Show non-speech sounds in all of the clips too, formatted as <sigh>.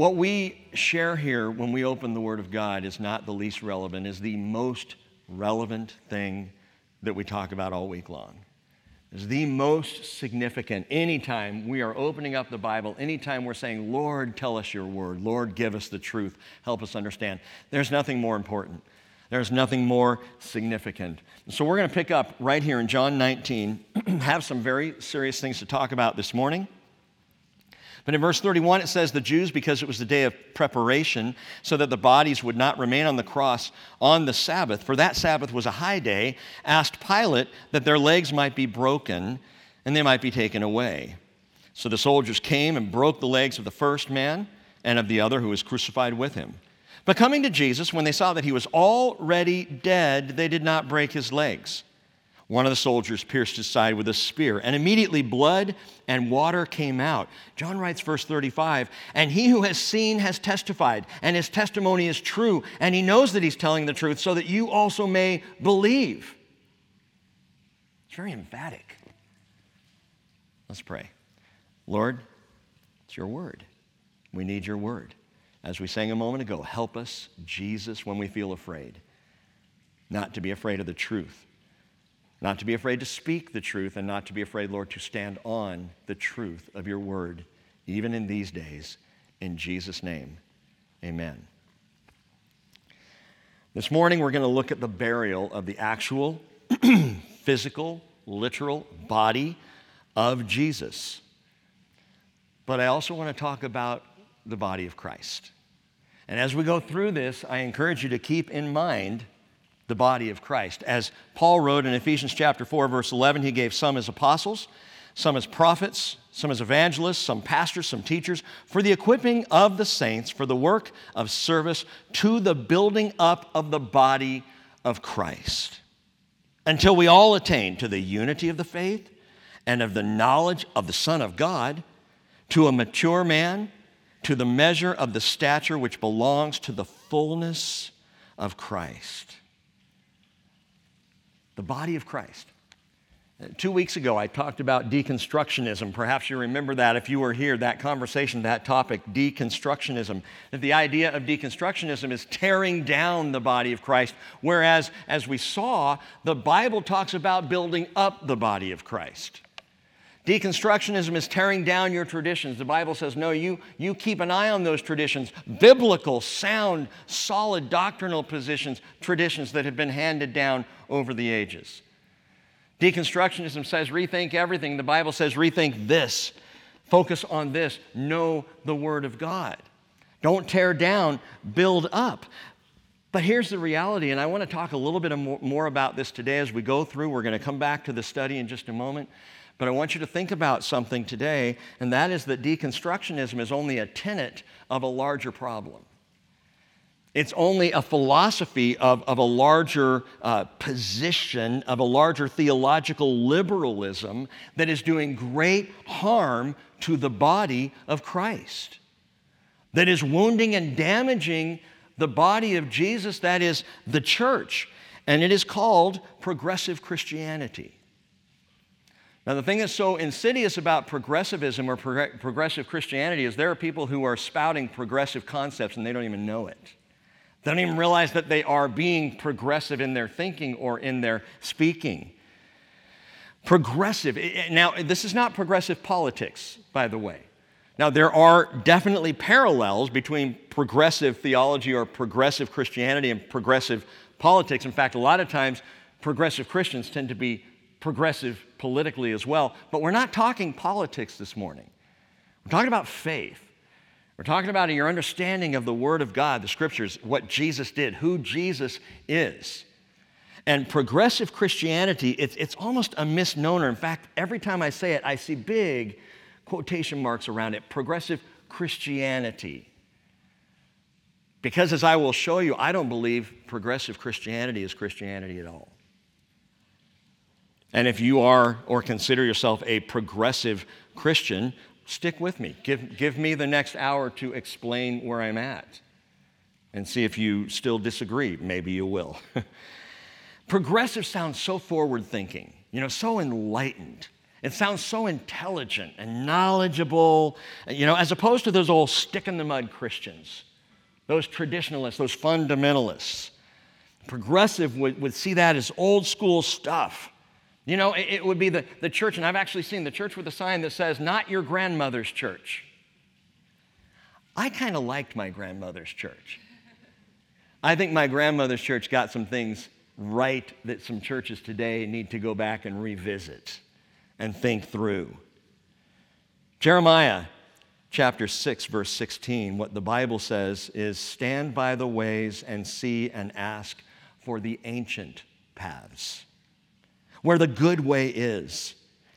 what we share here when we open the Word of God is not the least relevant, is the most relevant thing that we talk about all week long. Is the most significant anytime we are opening up the Bible, anytime we're saying, Lord, tell us your word, Lord, give us the truth, help us understand. There's nothing more important. There's nothing more significant. So we're going to pick up right here in John 19, <clears throat> have some very serious things to talk about this morning. But in verse 31, it says, The Jews, because it was the day of preparation, so that the bodies would not remain on the cross on the Sabbath, for that Sabbath was a high day, asked Pilate that their legs might be broken and they might be taken away. So the soldiers came and broke the legs of the first man and of the other who was crucified with him. But coming to Jesus, when they saw that he was already dead, they did not break his legs one of the soldiers pierced his side with a spear, and immediately blood and water came out. John writes, verse 35, and he who has seen has testified, and his testimony is true, and he knows that he's telling the truth, so that you also may believe. It's very emphatic. Let's pray. Lord, it's your word. We need your word. As we sang a moment ago, help us, Jesus, when we feel afraid, not to be afraid of the truth not to be afraid to speak the truth, and not to be afraid, Lord, to stand on the truth of your word, even in these days. In Jesus' name, amen. This morning, we're going to look at the burial of the actual, <clears throat> physical, literal body of Jesus. But I also want to talk about the body of Christ. And as we go through this, I encourage you to keep in mind the body of Christ. As Paul wrote in Ephesians chapter 4 verse 11, he gave some as apostles, some as prophets, some as evangelists, some pastors, some teachers, for the equipping of the saints for the work of service to the building up of the body of Christ, until we all attain to the unity of the faith and of the knowledge of the Son of God, to a mature man, to the measure of the stature which belongs to the fullness of Christ the body of Christ. Uh, two weeks ago, I talked about deconstructionism. Perhaps you remember that if you were here, that conversation, that topic, deconstructionism. That the idea of deconstructionism is tearing down the body of Christ, whereas, as we saw, the Bible talks about building up the body of Christ. Deconstructionism is tearing down your traditions. The Bible says, no, you, you keep an eye on those traditions, biblical, sound, solid doctrinal positions, traditions that have been handed down over the ages. Deconstructionism says, rethink everything. The Bible says, rethink this. Focus on this. Know the Word of God. Don't tear down, build up. But here's the reality, and I want to talk a little bit more about this today as we go through. We're going to come back to the study in just a moment. But I want you to think about something today, and that is that deconstructionism is only a tenet of a larger problem. It's only a philosophy of, of a larger uh, position, of a larger theological liberalism that is doing great harm to the body of Christ, that is wounding and damaging the body of Jesus, that is the church. And it is called progressive Christianity. Now, the thing that's so insidious about progressivism or progressive Christianity is there are people who are spouting progressive concepts and they don't even know it. They don't even realize that they are being progressive in their thinking or in their speaking. Progressive, now, this is not progressive politics, by the way. Now, there are definitely parallels between progressive theology or progressive Christianity and progressive politics. In fact, a lot of times, progressive Christians tend to be progressive politically as well. But we're not talking politics this morning. We're talking about faith. We're talking about your understanding of the Word of God, the Scriptures, what Jesus did, who Jesus is. And progressive Christianity, it's, it's almost a misnomer. In fact, every time I say it, I see big quotation marks around it progressive Christianity. Because as I will show you, I don't believe progressive Christianity is Christianity at all. And if you are or consider yourself a progressive Christian, stick with me. Give, give me the next hour to explain where I'm at and see if you still disagree. Maybe you will. <laughs> progressive sounds so forward thinking, you know, so enlightened. It sounds so intelligent and knowledgeable, you know, as opposed to those old stick in the mud Christians, those traditionalists, those fundamentalists. Progressive would, would see that as old school stuff. You know, it, it would be the, the church, and I've actually seen the church with a sign that says, Not your grandmother's church. I kind of liked my grandmother's church. I think my grandmother's church got some things right that some churches today need to go back and revisit and think through. Jeremiah chapter 6, verse 16, what the Bible says is stand by the ways and see and ask for the ancient paths, where the good way is,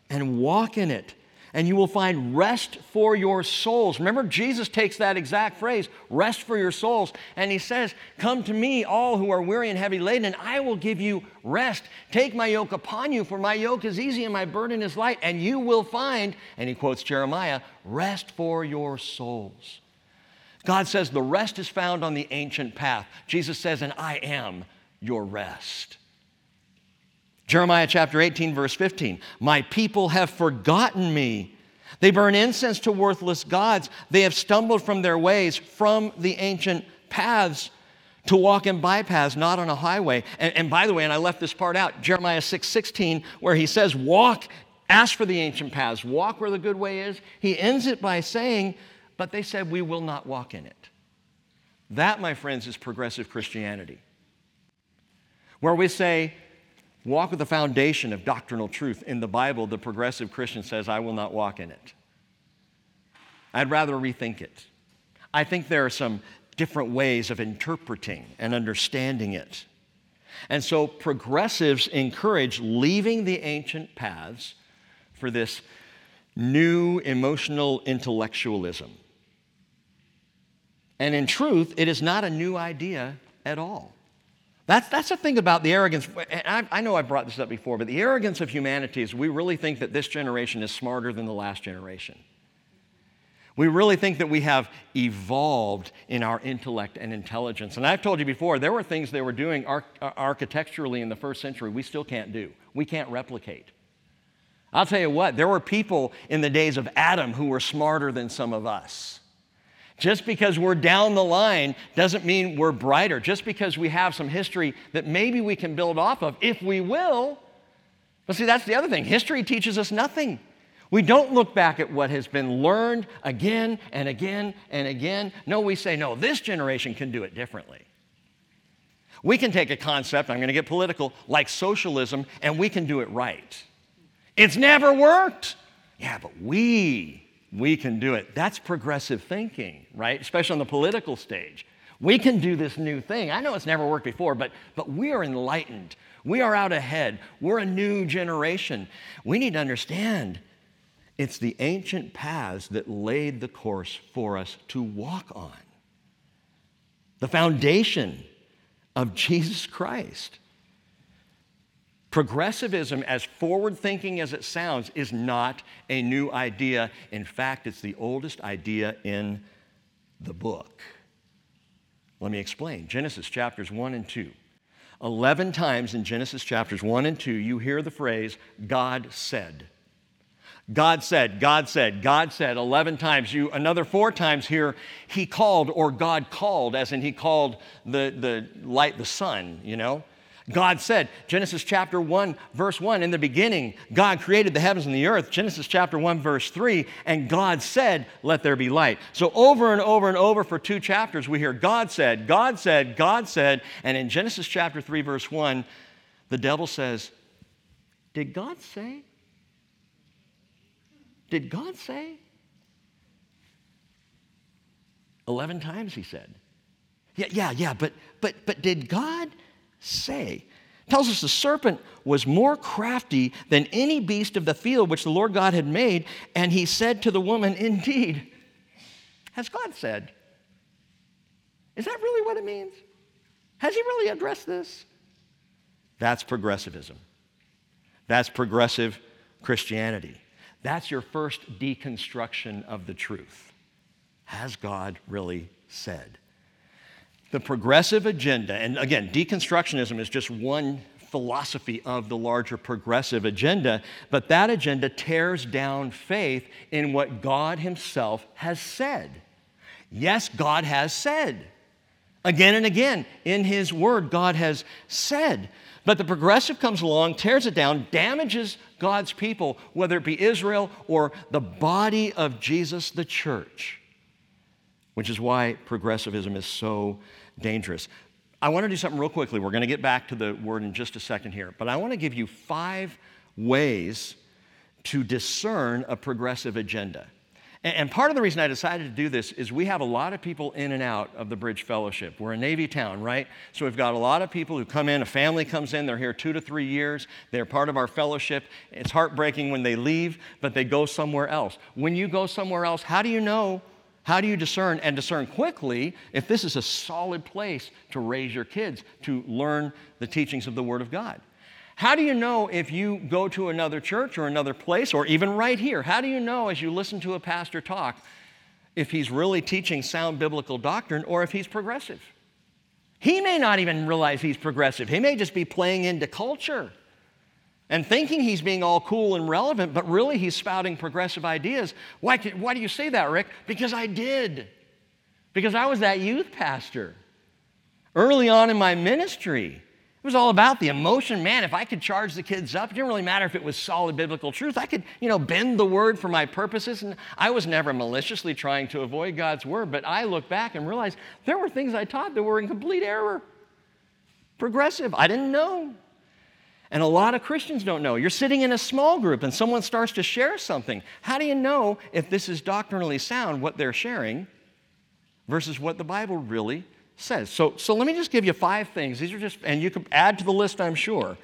and walk in it and you will find rest for your souls. Remember, Jesus takes that exact phrase, rest for your souls, and he says, Come to me, all who are weary and heavy laden, and I will give you rest. Take my yoke upon you, for my yoke is easy and my burden is light, and you will find, and he quotes Jeremiah, rest for your souls. God says the rest is found on the ancient path. Jesus says, And I am your rest. Jeremiah chapter 18, verse 15 My people have forgotten me. They burn incense to worthless gods. They have stumbled from their ways, from the ancient paths to walk in bypaths, not on a highway. And, and, by the way, and I left this part out, Jeremiah 6 16, where he says, Walk, ask for the ancient paths, walk where the good way is. He ends it by saying, But they said, We will not walk in it. That, my friends, is progressive Christianity, where we say, Walk with the foundation of doctrinal truth. In the Bible, the progressive Christian says, I will not walk in it. I'd rather rethink it. I think there are some different ways of interpreting and understanding it. And so progressives encourage leaving the ancient paths for this new emotional intellectualism. And in truth, it is not a new idea at all. That's, that's the thing about the arrogance. I, I know I've brought this up before, but the arrogance of humanity is we really think that this generation is smarter than the last generation. We really think that we have evolved in our intellect and intelligence. And I've told you before, there were things they were doing arch- uh, architecturally in the first century we still can't do. We can't replicate. I'll tell you what, there were people in the days of Adam who were smarter than some of us. Just because we're down the line doesn't mean we're brighter. Just because we have some history that maybe we can build off of, if we will. But see, that's the other thing. History teaches us nothing. We don't look back at what has been learned again and again and again. No, we say, no, this generation can do it differently. We can take a concept, I'm going to get political, like socialism, and we can do it right. It's never worked. Yeah, but we we can do it. That's progressive thinking, right? Especially on the political stage. We can do this new thing. I know it's never worked before, but, but we are enlightened. We are out ahead. We're a new generation. We need to understand it's the ancient paths that laid the course for us to walk on. The foundation of Jesus Christ. Progressivism, as forward thinking as it sounds, is not a new idea. In fact, it's the oldest idea in the book. Let me explain. Genesis chapters 1 and 2. 11 times in Genesis chapters 1 and 2, you hear the phrase, God said. God said, God said, God said 11 times. You another four times here, He called or God called, as in He called the, the light, the sun, you know. God said, Genesis chapter 1, verse 1, in the beginning, God created the heavens and the earth. Genesis chapter 1, verse 3, and God said, Let there be light. So over and over and over for two chapters, we hear God said, God said, God said. And in Genesis chapter 3, verse 1, the devil says, Did God say? Did God say? 11 times he said. Yeah, yeah, yeah, but but but did God say. tells us the serpent was more crafty than any beast of the field which the Lord God had made, and he said to the woman, Indeed, has God said? Is that really what it means? Has he really addressed this? That's progressivism. That's progressive Christianity. That's your first deconstruction of the truth. Has God really said? The progressive agenda, and again, deconstructionism is just one philosophy of the larger progressive agenda, but that agenda tears down faith in what God Himself has said. Yes, God has said. Again and again in His Word, God has said. But the progressive comes along, tears it down, damages God's people, whether it be Israel or the body of Jesus, the church, which is why progressivism is so dangerous. I want to do something real quickly. We're going to get back to the word in just a second here, but I want to give you five ways to discern a progressive agenda. And part of the reason I decided to do this is we have a lot of people in and out of the Bridge Fellowship. We're a Navy town, right? So we've got a lot of people who come in, a family comes in, they're here two to three years, they're part of our fellowship. It's heartbreaking when they leave, but they go somewhere else. When you go somewhere else, how do you know how do you discern and discern quickly if this is a solid place to raise your kids, to learn the teachings of the Word of God? How do you know if you go to another church or another place, or even right here? How do you know as you listen to a pastor talk if he's really teaching sound biblical doctrine or if he's progressive? He may not even realize he's progressive, he may just be playing into culture and thinking he's being all cool and relevant, but really he's spouting progressive ideas. Why, why do you say that, Rick? Because I did. Because I was that youth pastor. Early on in my ministry, it was all about the emotion. Man, if I could charge the kids up, it didn't really matter if it was solid biblical truth. I could, you know, bend the word for my purposes. And I was never maliciously trying to avoid God's word, but I look back and realize there were things I taught that were in complete error. Progressive. I didn't know. And a lot of Christians don't know. You're sitting in a small group and someone starts to share something. How do you know if this is doctrinally sound, what they're sharing, versus what the Bible really says? So, so let me just give you five things. These are just, and you can add to the list, I'm sure.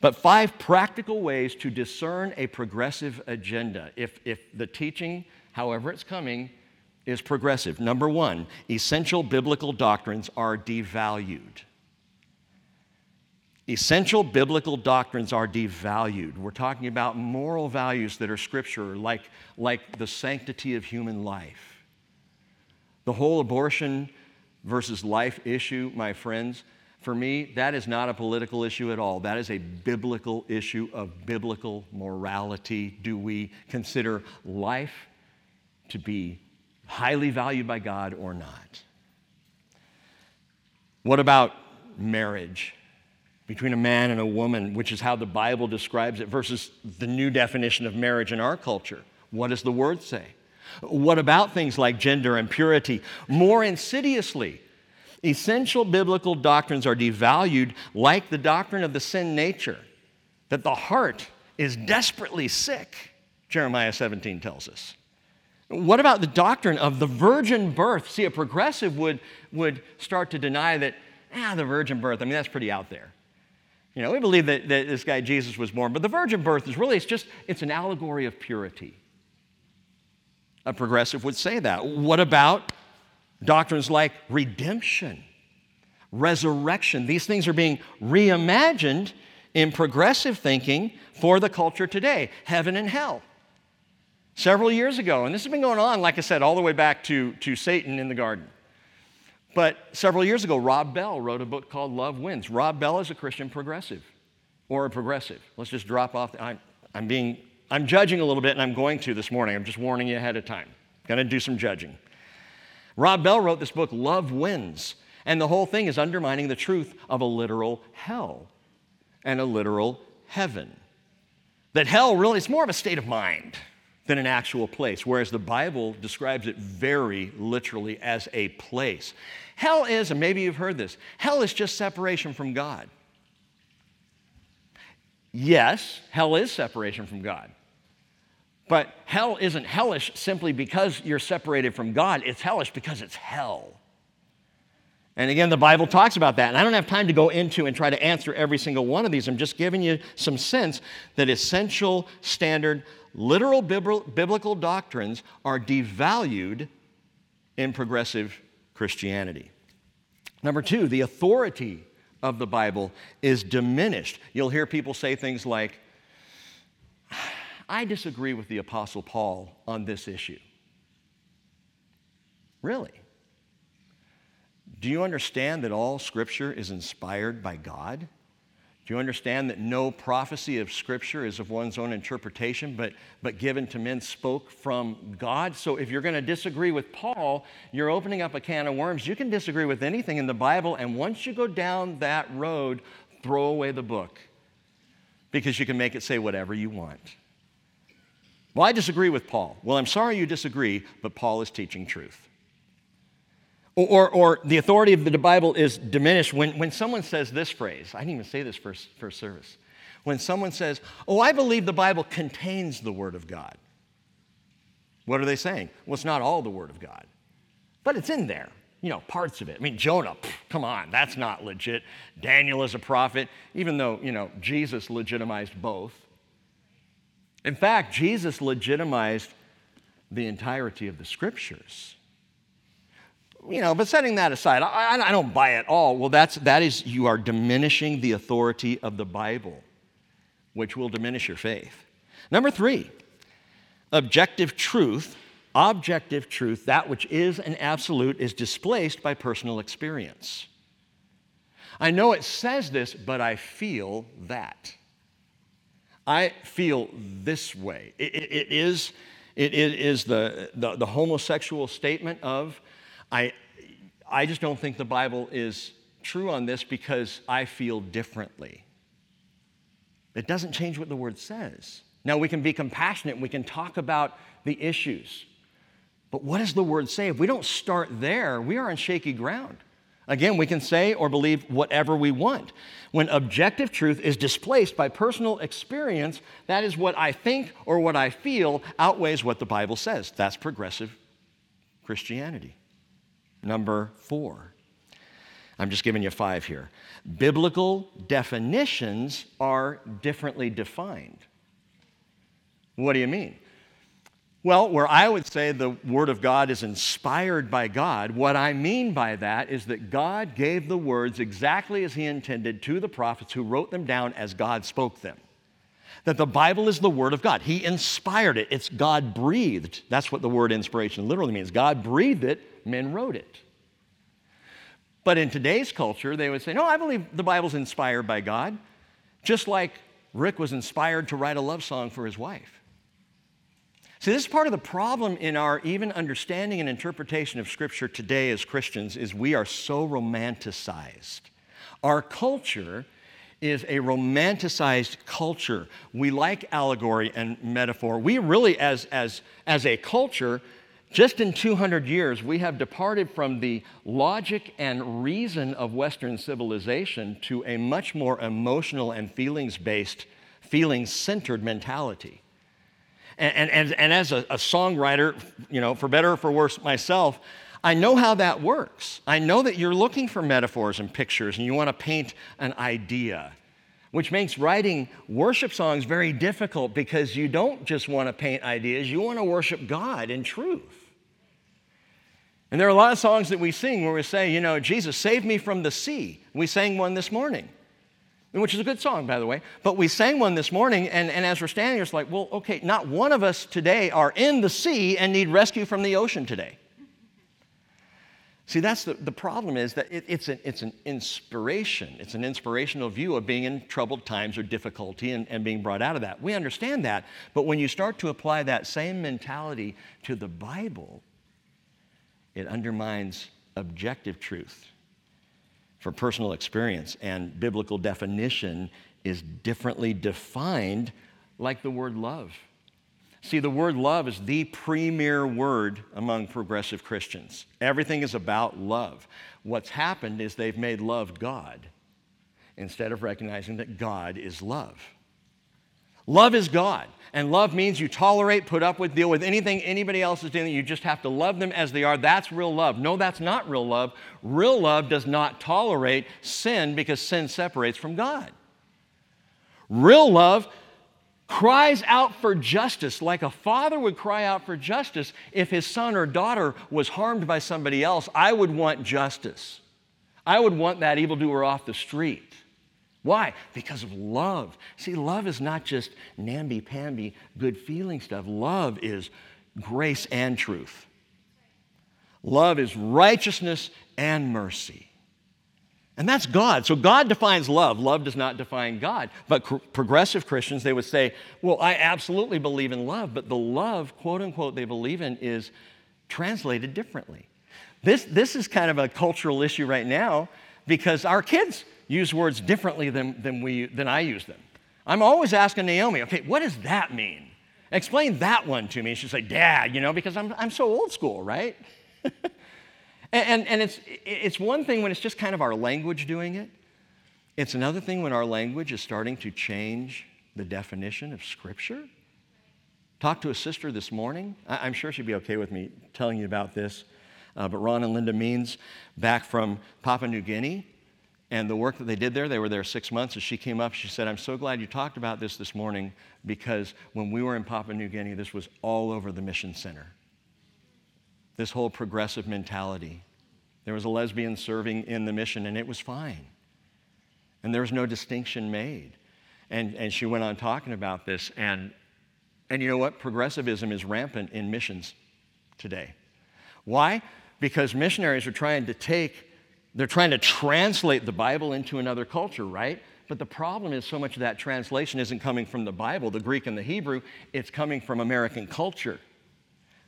But five practical ways to discern a progressive agenda. If, if the teaching, however it's coming, is progressive. Number one, essential biblical doctrines are devalued. Essential biblical doctrines are devalued. We're talking about moral values that are scripture, like, like the sanctity of human life. The whole abortion versus life issue, my friends, for me, that is not a political issue at all. That is a biblical issue of biblical morality. Do we consider life to be highly valued by God or not? What about marriage? Between a man and a woman, which is how the Bible describes it, versus the new definition of marriage in our culture. What does the word say? What about things like gender and purity? More insidiously, essential biblical doctrines are devalued, like the doctrine of the sin nature, that the heart is desperately sick, Jeremiah 17 tells us. What about the doctrine of the virgin birth? See, a progressive would, would start to deny that, ah, the virgin birth, I mean, that's pretty out there. You know, we believe that, that this guy Jesus was born, but the virgin birth is really, it's just, it's an allegory of purity. A progressive would say that. What about doctrines like redemption, resurrection? These things are being reimagined in progressive thinking for the culture today heaven and hell. Several years ago, and this has been going on, like I said, all the way back to, to Satan in the garden. But several years ago, Rob Bell wrote a book called Love Wins. Rob Bell is a Christian progressive or a progressive. Let's just drop off. The, I'm, I'm being, I'm judging a little bit, and I'm going to this morning. I'm just warning you ahead of time. Going to do some judging. Rob Bell wrote this book, Love Wins, and the whole thing is undermining the truth of a literal hell and a literal heaven. That hell really is more of a state of mind than an actual place, whereas the Bible describes it very literally as a place. Hell is, and maybe you've heard this, hell is just separation from God. Yes, hell is separation from God. But hell isn't hellish simply because you're separated from God, it's hellish because it's hell. And again, the Bible talks about that. And I don't have time to go into and try to answer every single one of these. I'm just giving you some sense that essential, standard, literal biblical doctrines are devalued in progressive Christianity. Number two, the authority of the Bible is diminished. You'll hear people say things like, I disagree with the Apostle Paul on this issue. Really? Do you understand that all Scripture is inspired by God? Do you understand that no prophecy of Scripture is of one's own interpretation, but, but given to men spoke from God? So if you're going to disagree with Paul, you're opening up a can of worms. You can disagree with anything in the Bible, and once you go down that road, throw away the book because you can make it say whatever you want. Well, I disagree with Paul. Well, I'm sorry you disagree, but Paul is teaching truth. Or, or, the authority of the Bible is diminished when, when someone says this phrase. I didn't even say this first, first service. When someone says, Oh, I believe the Bible contains the Word of God. What are they saying? Well, it's not all the Word of God, but it's in there. You know, parts of it. I mean, Jonah, pff, come on, that's not legit. Daniel is a prophet, even though, you know, Jesus legitimized both. In fact, Jesus legitimized the entirety of the scriptures you know, but setting that aside, I, I don't buy it all. Well, that's, that is, you are diminishing the authority of the Bible, which will diminish your faith. Number three, objective truth, objective truth, that which is an absolute, is displaced by personal experience. I know it says this, but I feel that. I feel this way. it, it, it is, it, it is the, the, the homosexual statement of, I, I just don't think the Bible is true on this because I feel differently. It doesn't change what the word says. Now, we can be compassionate, and we can talk about the issues. But what does the word say? If we don't start there, we are on shaky ground. Again, we can say or believe whatever we want. When objective truth is displaced by personal experience, that is what I think or what I feel outweighs what the Bible says. That's progressive Christianity. Number four. I'm just giving you five here. Biblical definitions are differently defined. What do you mean? Well, where I would say the Word of God is inspired by God, what I mean by that is that God gave the words exactly as He intended to the prophets who wrote them down as God spoke them. That the Bible is the Word of God. He inspired it, it's God breathed. That's what the word inspiration literally means. God breathed it, men wrote it. But in today's culture, they would say, no, I believe the Bible's inspired by God, just like Rick was inspired to write a love song for his wife. See, this is part of the problem in our even understanding and interpretation of Scripture today as Christians is we are so romanticized. Our culture is a romanticized culture. We like allegory and metaphor. We really, as, as, as a culture, just in 200 years, we have departed from the logic and reason of Western civilization to a much more emotional and feelings based, feelings centered mentality. And, and, and as a, a songwriter, you know, for better or for worse myself, I know how that works. I know that you're looking for metaphors and pictures and you want to paint an idea, which makes writing worship songs very difficult because you don't just want to paint ideas, you want to worship God in truth. And there are a lot of songs that we sing where we say, you know, Jesus, save me from the sea. We sang one this morning, which is a good song, by the way. But we sang one this morning, and, and as we're standing here, it's like, well, okay, not one of us today are in the sea and need rescue from the ocean today. See, that's the, the problem is that it, it's, an, it's an inspiration. It's an inspirational view of being in troubled times or difficulty and, and being brought out of that. We understand that. But when you start to apply that same mentality to the Bible, it undermines objective truth for personal experience, and biblical definition is differently defined, like the word love. See, the word love is the premier word among progressive Christians. Everything is about love. What's happened is they've made love God instead of recognizing that God is love. Love is God. And love means you tolerate, put up with, deal with anything anybody else is doing. You just have to love them as they are. That's real love. No, that's not real love. Real love does not tolerate sin because sin separates from God. Real love cries out for justice like a father would cry out for justice if his son or daughter was harmed by somebody else. I would want justice. I would want that evildoer off the street. Why? Because of love. See, love is not just namby pamby, good feeling stuff. Love is grace and truth. Love is righteousness and mercy. And that's God. So God defines love. Love does not define God. But cr- progressive Christians, they would say, well, I absolutely believe in love, but the love, quote unquote, they believe in is translated differently. This, this is kind of a cultural issue right now because our kids use words differently than, than, we, than I use them. I'm always asking Naomi, okay, what does that mean? Explain that one to me. She's like, Dad, you know, because I'm, I'm so old school, right? <laughs> and, and, and it's, it's one thing when it's just kind of our language doing it, it's another thing when our language is starting to change the definition of Scripture. Talked to a sister this morning. I, am sure she'd be okay with me telling you about this. Uh, but Ron and Linda Means, back from Papua New Guinea, and the work that they did there, they were there six months. As she came up, she said, I'm so glad you talked about this this morning because when we were in Papua New Guinea, this was all over the mission center. This whole progressive mentality. There was a lesbian serving in the mission, and it was fine. And there was no distinction made. And, and she went on talking about this. And, and you know what? Progressivism is rampant in missions today. Why? Because missionaries are trying to take they're trying to translate the Bible into another culture, right? But the problem is so much of that translation isn't coming from the Bible, the Greek and the Hebrew, it's coming from American culture.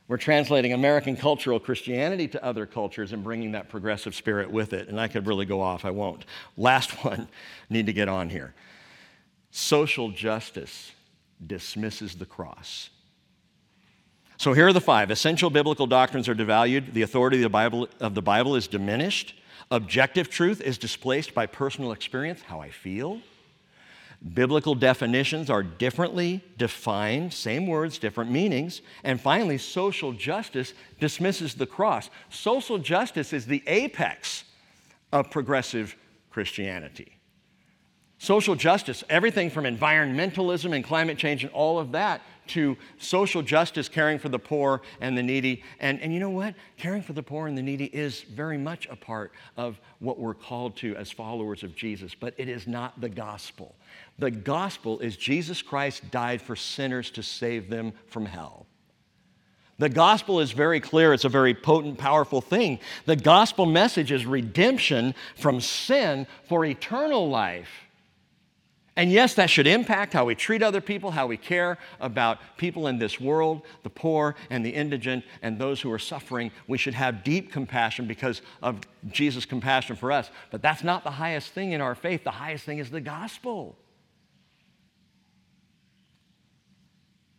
We're translating American cultural Christianity to other cultures and bringing that progressive spirit with it. And I could really go off, I won't. Last <laughs> one, need to get on here. Social justice dismisses the cross. So here are the five. Essential biblical doctrines are devalued, the authority of the Bible, of the Bible is diminished. Objective truth is displaced by personal experience, how I feel. Biblical definitions are differently defined, same words, different meanings. And finally, social justice dismisses the cross. Social justice is the apex of progressive Christianity. Social justice, everything from environmentalism and climate change and all of that to social justice, caring for the poor and the needy. And, and you know what? Caring for the poor and the needy is very much a part of what we're called to as followers of Jesus, but it is not the gospel. The gospel is Jesus Christ died for sinners to save them from hell. The gospel is very clear. It's a very potent, powerful thing. The gospel message is redemption from sin for eternal life. And yes, that should impact how we treat other people, how we care about people in this world, the poor and the indigent and those who are suffering. We should have deep compassion because of Jesus' compassion for us. But that's not the highest thing in our faith. The highest thing is the gospel.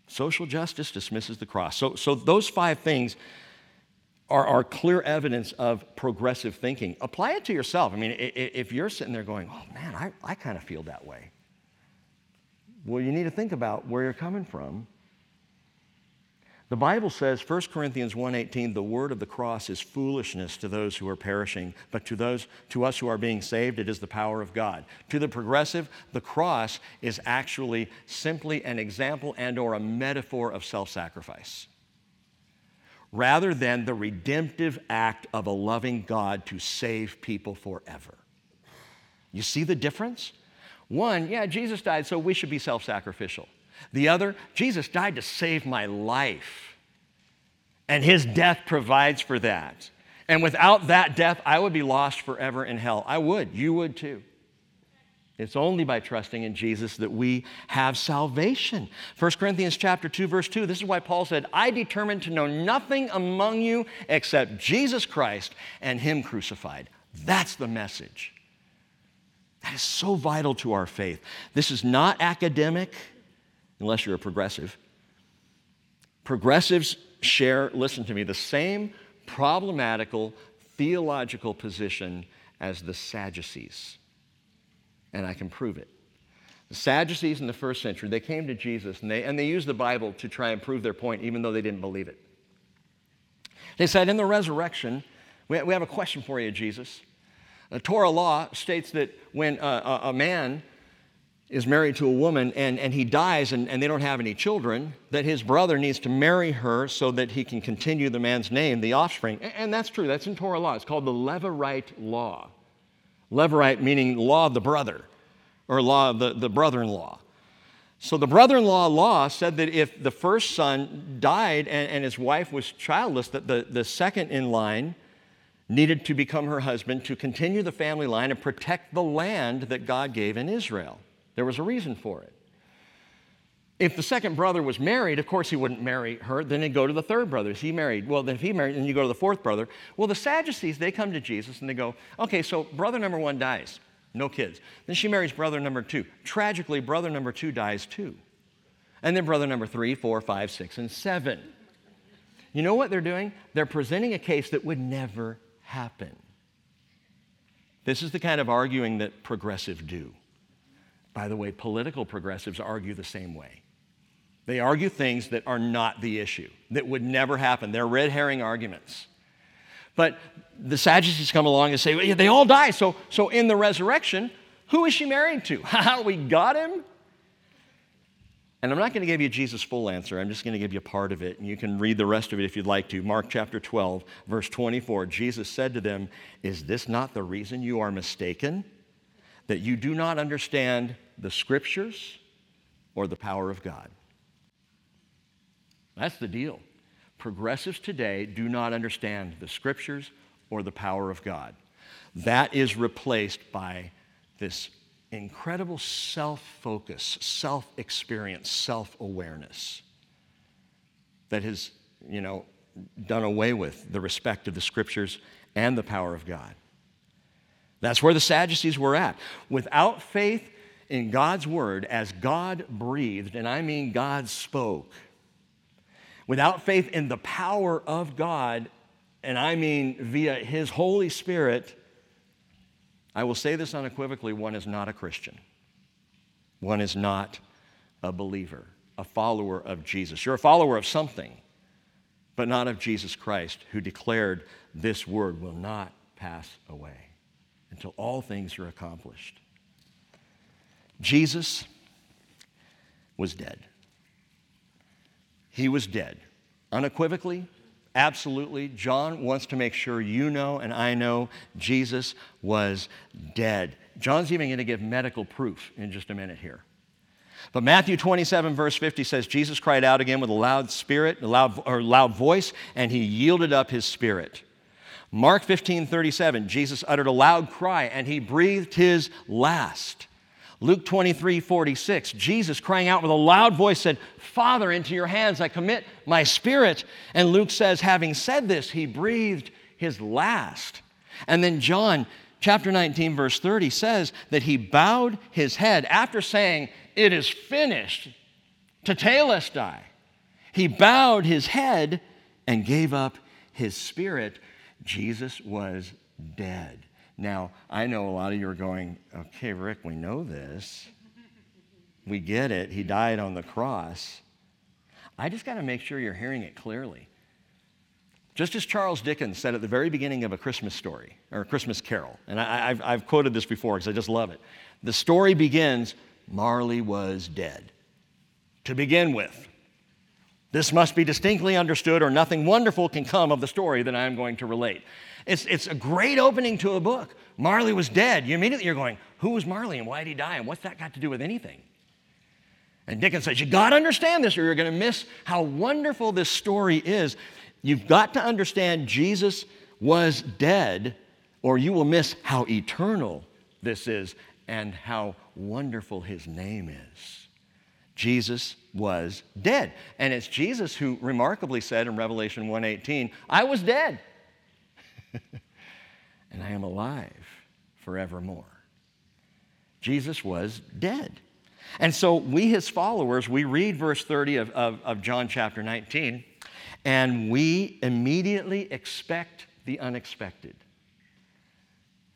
Social justice dismisses the cross. So, so those five things are, are clear evidence of progressive thinking. Apply it to yourself. I mean, if you're sitting there going, oh man, I, I kind of feel that way. Well, you need to think about where you're coming from. The Bible says, 1 Corinthians 1:18, the word of the cross is foolishness to those who are perishing, but to those to us who are being saved, it is the power of God. To the progressive, the cross is actually simply an example and or a metaphor of self-sacrifice. Rather than the redemptive act of a loving God to save people forever. You see the difference? One, yeah, Jesus died, so we should be self sacrificial. The other, Jesus died to save my life. And his death provides for that. And without that death, I would be lost forever in hell. I would. You would too. It's only by trusting in Jesus that we have salvation. 1 Corinthians chapter 2 verse 2. This is why Paul said, "I determined to know nothing among you except Jesus Christ and him crucified." That's the message. That is so vital to our faith. This is not academic, unless you're a progressive. Progressives share, listen to me, the same problematical theological position as the Sadducees. And I can prove it. The Sadducees in the first century, they came to Jesus and they, and they used the Bible to try and prove their point, even though they didn't believe it. They said, In the resurrection, we have a question for you, Jesus. The Torah law states that when uh, a, a, man is married to a woman and, and he dies and, and they don't have any children, that his brother needs to marry her so that he can continue the man's name, the offspring. And, and that's true, that's in Torah law. It's called the Levirate law. Levirate meaning law of the brother or law of the, the brother in law. So the brother in law law said that if the first son died and, and his wife was childless, that the, the second in line needed to become her husband to continue the family line and protect the land that God gave in Israel. There was a reason for it. If the second brother was married, of course he wouldn't marry her. Then he'd go to the third brother. Is he married? Well, then if he married, then you go to the fourth brother. Well, the Sadducees, they come to Jesus and they go, okay, so brother number one dies, no kids. Then she marries brother number two. Tragically, brother number two dies too. And then brother number three, four, five, six, and seven. You know what they're doing? They're presenting a case that would never happen. This is the kind of arguing that progressives do. By the way, political progressives argue the same way. They argue things that are not the issue, that would never happen. They're red herring arguments. But the Sadducees come along and say, well, yeah, they all die. So, so in the resurrection, who is she married to? <laughs> How we got him? And I'm not going to give you Jesus' full answer. I'm just going to give you part of it. And you can read the rest of it if you'd like to. Mark chapter 12, verse 24. Jesus said to them, Is this not the reason you are mistaken? That you do not understand the scriptures or the power of God? That's the deal. Progressives today do not understand the scriptures or the power of God. That is replaced by this incredible self focus, self experience, self awareness that has, you know, done away with the respect of the scriptures and the power of God. That's where the Sadducees were at. Without faith in God's word as God breathed, and I mean God spoke, Without faith in the power of God, and I mean via His Holy Spirit, I will say this unequivocally one is not a Christian. One is not a believer, a follower of Jesus. You're a follower of something, but not of Jesus Christ, who declared this word will not pass away until all things are accomplished. Jesus was dead. He was dead. Unequivocally, absolutely. John wants to make sure you know and I know Jesus was dead. John's even going to give medical proof in just a minute here. But Matthew 27, verse 50 says, Jesus cried out again with a loud spirit, a loud, or loud voice, and he yielded up his spirit. Mark 15, 37, Jesus uttered a loud cry and he breathed his last. Luke 23, 46, Jesus crying out with a loud voice said, Father, into your hands I commit my spirit. And Luke says, having said this, he breathed his last. And then John chapter 19, verse 30 says that he bowed his head after saying, It is finished, to tetelestai. Die. He bowed his head and gave up his spirit. Jesus was dead. Now, I know a lot of you are going, okay, Rick, we know this. We get it. He died on the cross. I just got to make sure you're hearing it clearly. Just as Charles Dickens said at the very beginning of a Christmas story or a Christmas carol, and I, have I've quoted this before because I just love it. The story begins Marley was dead. To begin with, this must be distinctly understood, or nothing wonderful can come of the story that I'm going to relate. It's, it's a great opening to a book. Marley was dead. You immediately you're going, who was Marley and why did he die? And what's that got to do with anything? And Dickens says, you got to understand this or you're going to miss how wonderful this story is. You've got to understand Jesus was dead or you will miss how eternal this is and how wonderful his name is. Jesus was dead. And it's Jesus who remarkably said in Revelation 1:18, I was dead. <laughs> and I am alive forevermore. Jesus was dead. And so we, his followers, we read verse 30 of, of, of, John chapter 19, and we immediately expect the unexpected.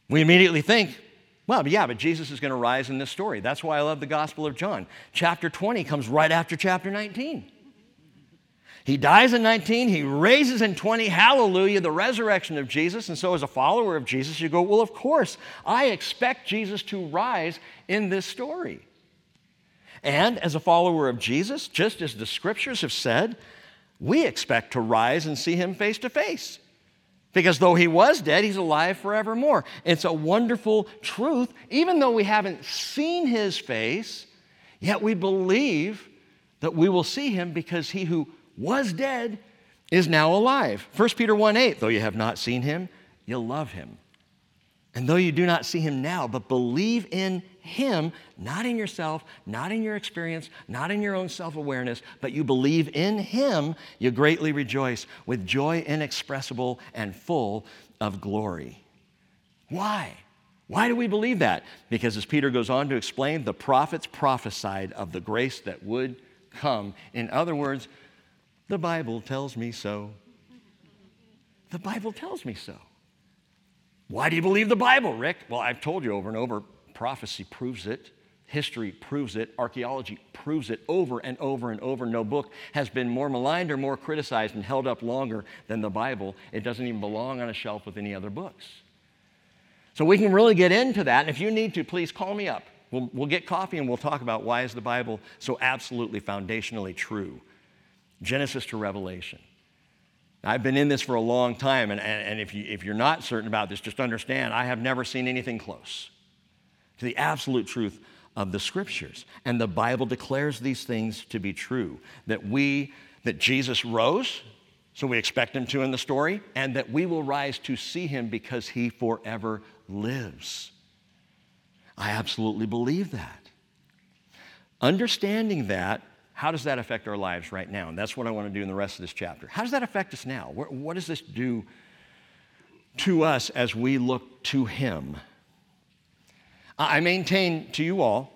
We immediately think, well, yeah, but Jesus is going to rise in this story. That's why I love the Gospel of John. Chapter 20 comes right after chapter 19. He dies in 19, he raises in 20. Hallelujah, the resurrection of Jesus. And so, as a follower of Jesus, you go, Well, of course, I expect Jesus to rise in this story. And as a follower of Jesus, just as the scriptures have said, we expect to rise and see him face to face. Because though he was dead, he's alive forevermore. It's a wonderful truth. Even though we haven't seen his face, yet we believe that we will see him because he who was dead is now alive. 1 Peter 1 8, though you have not seen him, you love him. And though you do not see him now, but believe in him, not in yourself, not in your experience, not in your own self awareness, but you believe in him, you greatly rejoice with joy inexpressible and full of glory. Why? Why do we believe that? Because as Peter goes on to explain, the prophets prophesied of the grace that would come. In other words, the Bible tells me so. The Bible tells me so. Why do you believe the Bible, Rick? Well, I've told you over and over prophecy proves it. History proves it. Archaeology proves it over and over and over. No book has been more maligned or more criticized and held up longer than the Bible. It doesn't even belong on a shelf with any other books. So we can really get into that. And if you need to, please call me up. We'll, we'll get coffee and we'll talk about why is the Bible so absolutely foundationally true. Genesis to Revelation. I've been in this for a long time, and, and, and if, you, if you're not certain about this, just understand I have never seen anything close to the absolute truth of the scriptures. And the Bible declares these things to be true that we, that Jesus rose, so we expect him to in the story, and that we will rise to see him because he forever lives. I absolutely believe that. Understanding that how does that affect our lives right now? And that's what I want to do in the rest of this chapter. How does that affect us now? What does this do to us as we look to Him? I maintain to you all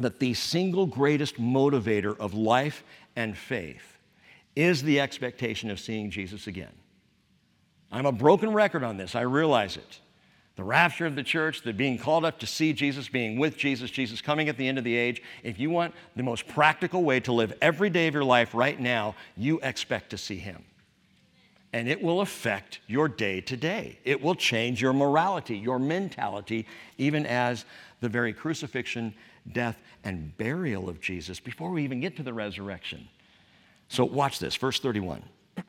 that the single greatest motivator of life and faith is the expectation of seeing Jesus again. I'm a broken record on this, I realize it the rapture of the church, the being called up to see Jesus, being with Jesus, Jesus coming at the end of the age. If you want the most practical way to live every day of your life right now, you expect to see Him. And it will affect your day to day. It will change your morality, your mentality, even as the very crucifixion, death, and burial of Jesus before we even get to the resurrection. So, watch this, verse 31. <clears throat>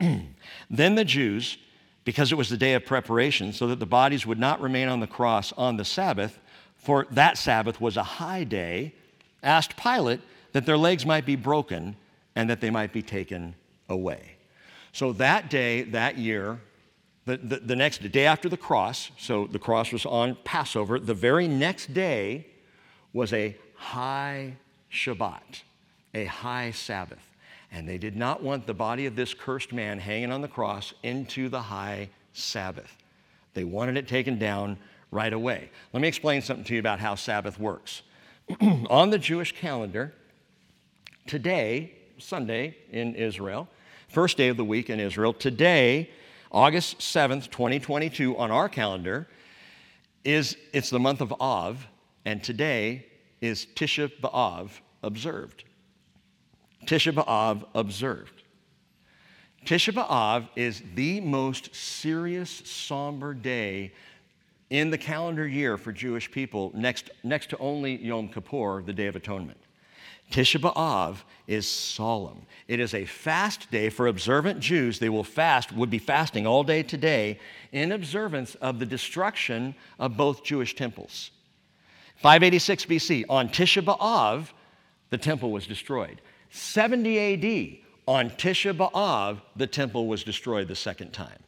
then the Jews because it was the day of preparation, so that the bodies would not remain on the cross on the Sabbath, for that Sabbath was a high day, asked Pilate that their legs might be broken and that they might be taken away. So that day, that year, the, the, the next day after the cross, so the cross was on Passover, the very next day was a high Shabbat, a high Sabbath. And they did not want the body of this cursed man hanging on the cross into the high Sabbath. They wanted it taken down right away. Let me explain something to you about how Sabbath works. <clears throat> on the Jewish calendar, today, Sunday in Israel, first day of the week in Israel, today, August 7th, 2022, on our calendar, is it's the month of Av, and today is Tisha B'Av observed. Tisha B'Av observed. Tisha B'Av is the most serious, somber day in the calendar year for Jewish people, next, next to only Yom Kippur, the Day of Atonement. Tisha B'Av is solemn. It is a fast day for observant Jews. They will fast, would be fasting all day today in observance of the destruction of both Jewish temples. 586 BC, on Tisha B'Av, the temple was destroyed. 70 AD, on Tisha B'Av, the temple was destroyed the second time.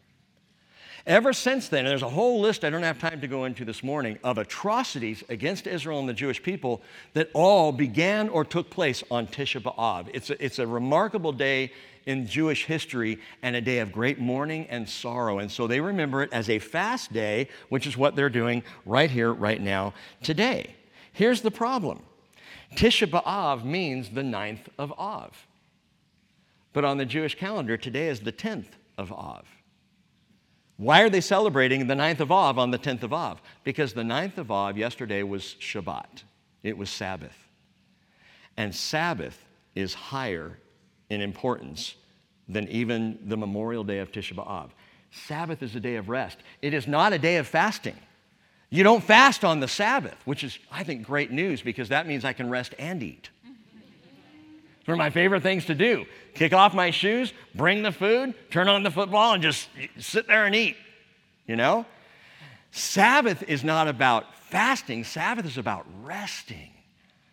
Ever since then, there's a whole list I don't have time to go into this morning of atrocities against Israel and the Jewish people that all began or took place on Tisha B'Av. It's a, it's a remarkable day in Jewish history and a day of great mourning and sorrow. And so they remember it as a fast day, which is what they're doing right here, right now, today. Here's the problem Tisha B'Av means the ninth of Av. But on the Jewish calendar, today is the 10th of Av. Why are they celebrating the 9th of Av on the 10th of Av? Because the 9th of Av yesterday was Shabbat, it was Sabbath. And Sabbath is higher in importance than even the memorial day of Tisha B'Av. Sabbath is a day of rest, it is not a day of fasting. You don't fast on the Sabbath, which is, I think, great news because that means I can rest and eat. It's one of my favorite things to do. Kick off my shoes, bring the food, turn on the football, and just sit there and eat. You know? Sabbath is not about fasting, Sabbath is about resting.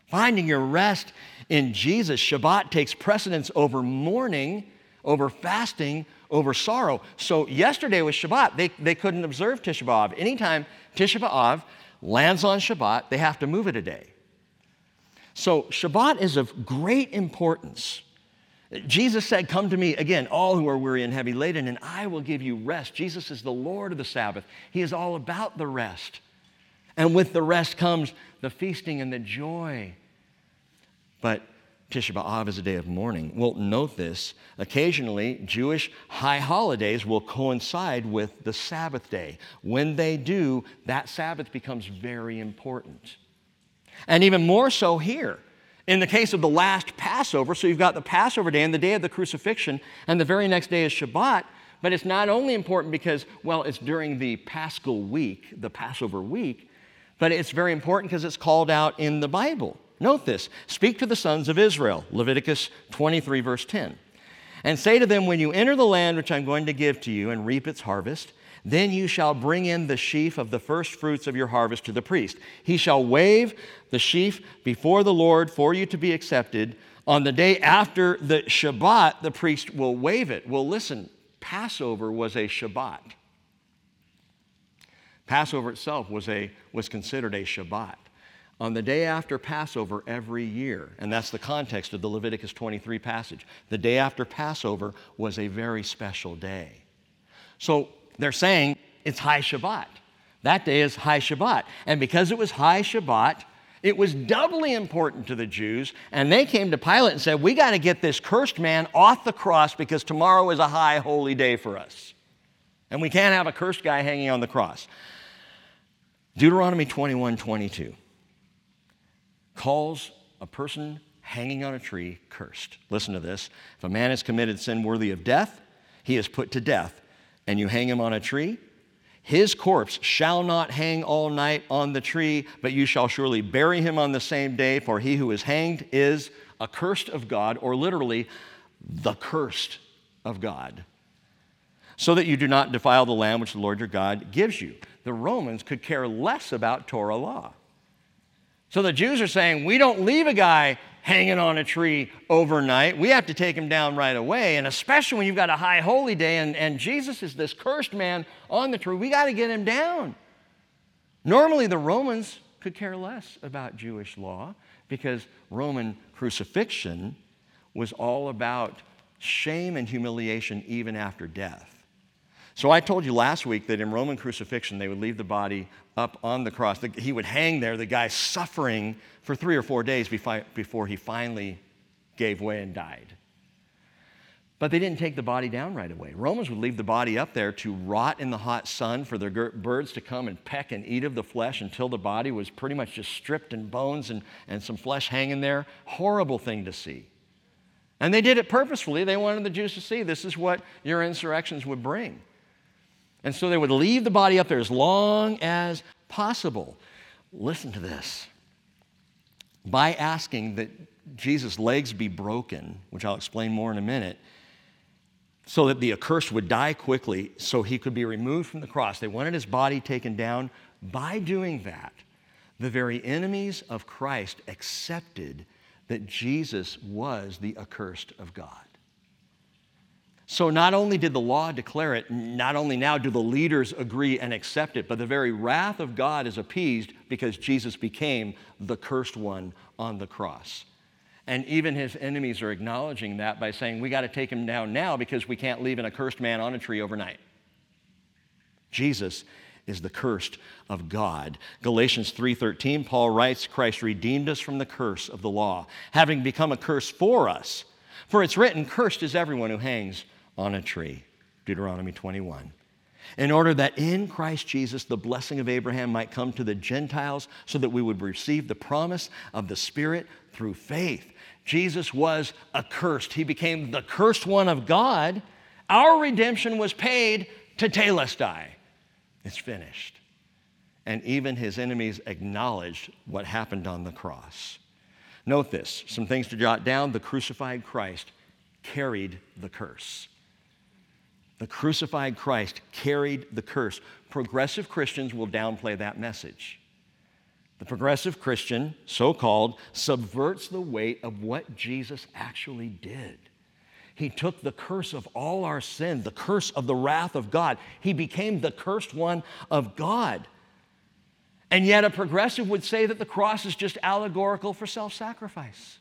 Finding your rest in Jesus. Shabbat takes precedence over mourning over fasting over sorrow. So yesterday was Shabbat. They, they couldn't observe Tisha B'Av. Anytime Tisha B'Av lands on Shabbat, they have to move it a day. So Shabbat is of great importance. Jesus said, Come to me, again, all who are weary and heavy laden, and I will give you rest. Jesus is the Lord of the Sabbath. He is all about the rest. And with the rest comes the feasting and the joy. But Tisha B'Av is a day of mourning. Well, note this occasionally, Jewish high holidays will coincide with the Sabbath day. When they do, that Sabbath becomes very important. And even more so here. In the case of the last Passover, so you've got the Passover day and the day of the crucifixion, and the very next day is Shabbat. But it's not only important because, well, it's during the Paschal week, the Passover week, but it's very important because it's called out in the Bible. Note this Speak to the sons of Israel, Leviticus 23, verse 10, and say to them, When you enter the land which I'm going to give to you and reap its harvest, then you shall bring in the sheaf of the first fruits of your harvest to the priest. He shall wave the sheaf before the Lord for you to be accepted. On the day after the Shabbat, the priest will wave it. Well, listen, Passover was a Shabbat. Passover itself was, a, was considered a Shabbat. On the day after Passover every year, and that's the context of the Leviticus 23 passage, the day after Passover was a very special day. So they're saying it's High Shabbat. That day is High Shabbat. And because it was High Shabbat, it was doubly important to the Jews. And they came to Pilate and said, We got to get this cursed man off the cross because tomorrow is a high holy day for us. And we can't have a cursed guy hanging on the cross. Deuteronomy 21 22 calls a person hanging on a tree cursed. Listen to this. If a man has committed sin worthy of death, he is put to death and you hang him on a tree, his corpse shall not hang all night on the tree, but you shall surely bury him on the same day, for he who is hanged is accursed of God, or literally, the cursed of God, so that you do not defile the land which the Lord your God gives you. The Romans could care less about Torah law. So the Jews are saying, we don't leave a guy hanging on a tree overnight. We have to take him down right away. And especially when you've got a high holy day and, and Jesus is this cursed man on the tree, we got to get him down. Normally, the Romans could care less about Jewish law because Roman crucifixion was all about shame and humiliation even after death. So I told you last week that in Roman crucifixion, they would leave the body up on the cross. He would hang there, the guy suffering for three or four days before he finally gave way and died. But they didn't take the body down right away. Romans would leave the body up there to rot in the hot sun for their birds to come and peck and eat of the flesh until the body was pretty much just stripped and bones and, and some flesh hanging there. Horrible thing to see. And they did it purposefully. They wanted the Jews to see this is what your insurrections would bring. And so they would leave the body up there as long as possible. Listen to this. By asking that Jesus' legs be broken, which I'll explain more in a minute, so that the accursed would die quickly so he could be removed from the cross. They wanted his body taken down. By doing that, the very enemies of Christ accepted that Jesus was the accursed of God. So not only did the law declare it, not only now do the leaders agree and accept it, but the very wrath of God is appeased because Jesus became the cursed one on the cross. And even his enemies are acknowledging that by saying, we got to take him down now because we can't leave an accursed man on a tree overnight. Jesus is the cursed of God. Galatians 3:13 Paul writes Christ redeemed us from the curse of the law having become a curse for us for it's written cursed is everyone who hangs on a tree. Deuteronomy 21. In order that in Christ Jesus the blessing of Abraham might come to the Gentiles so that we would receive the promise of the Spirit through faith. Jesus was accursed. He became the cursed one of God. Our redemption was paid tetelestai. It's finished. And even his enemies acknowledged what happened on the cross. Note this some things to jot down. The crucified Christ carried the curse. The crucified Christ carried the curse. Progressive Christians will downplay that message. The progressive Christian, so called, subverts the weight of what Jesus actually did. He took the curse of all our sin, the curse of the wrath of God. He became the cursed one of God. And yet, a progressive would say that the cross is just allegorical for self sacrifice.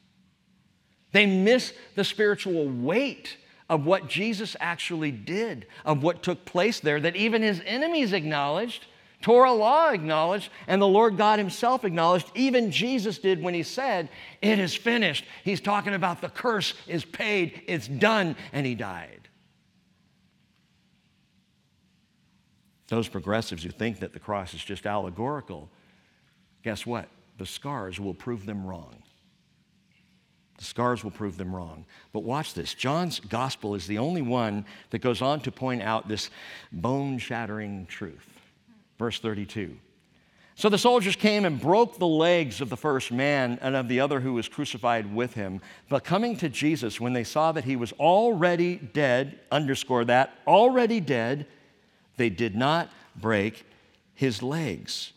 They miss the spiritual weight of what Jesus actually did, of what took place there, that even his enemies acknowledged, Torah law acknowledged, and the Lord God himself acknowledged, even Jesus did when he said, It is finished. He's talking about the curse is paid, it's done, and he died. Those progressives who think that the cross is just allegorical, guess what? The scars will prove them wrong. The scars will prove them wrong. But watch this John's gospel is the only one that goes on to point out this bone shattering truth. Verse 32. So the soldiers came and broke the legs of the first man and of the other who was crucified with him. But coming to Jesus, when they saw that he was already dead, underscore that, already dead, they did not break his legs.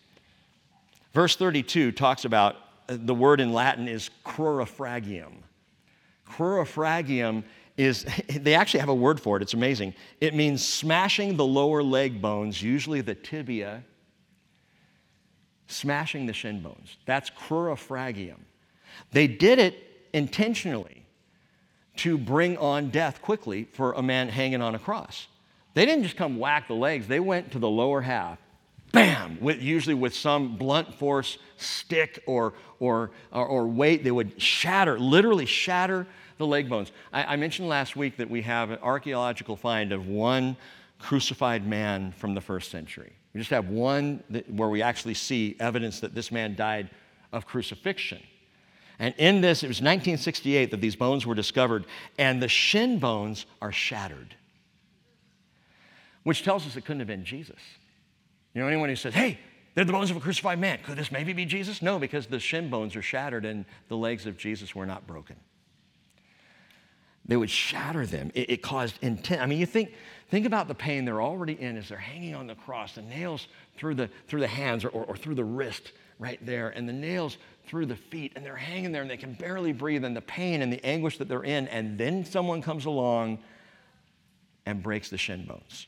Verse 32 talks about Uh, the word in Latin is crurifragium. Crurifragium is, <laughs> they actually have a word for it, it's amazing. It means smashing the lower leg bones, usually the tibia, smashing the shin bones. That's crurifragium. They did it intentionally to bring on death quickly for a man hanging on a cross. They didn't just come whack the legs, they went to the lower half bam, with, usually with some blunt force stick or, or, or, or, weight. They would shatter, literally shatter the leg bones. I, I mentioned last week that we have an archaeological find of one crucified man from the first century. We just have one that, where we actually see evidence that this man died of crucifixion. And in this, it was 1968 that these bones were discovered, and the shin bones are shattered, which tells us it couldn't have been Jesus. You know, anyone who says, hey, they're the bones of a crucified man, could this maybe be Jesus? No, because the shin bones are shattered and the legs of Jesus were not broken. They would shatter them. It, it caused intense. I mean, you think, think about the pain they're already in as they're hanging on the cross, the nails through the, through the hands or, or, or through the wrist right there, and the nails through the feet, and they're hanging there and they can barely breathe, and the pain and the anguish that they're in, and then someone comes along and breaks the shin bones.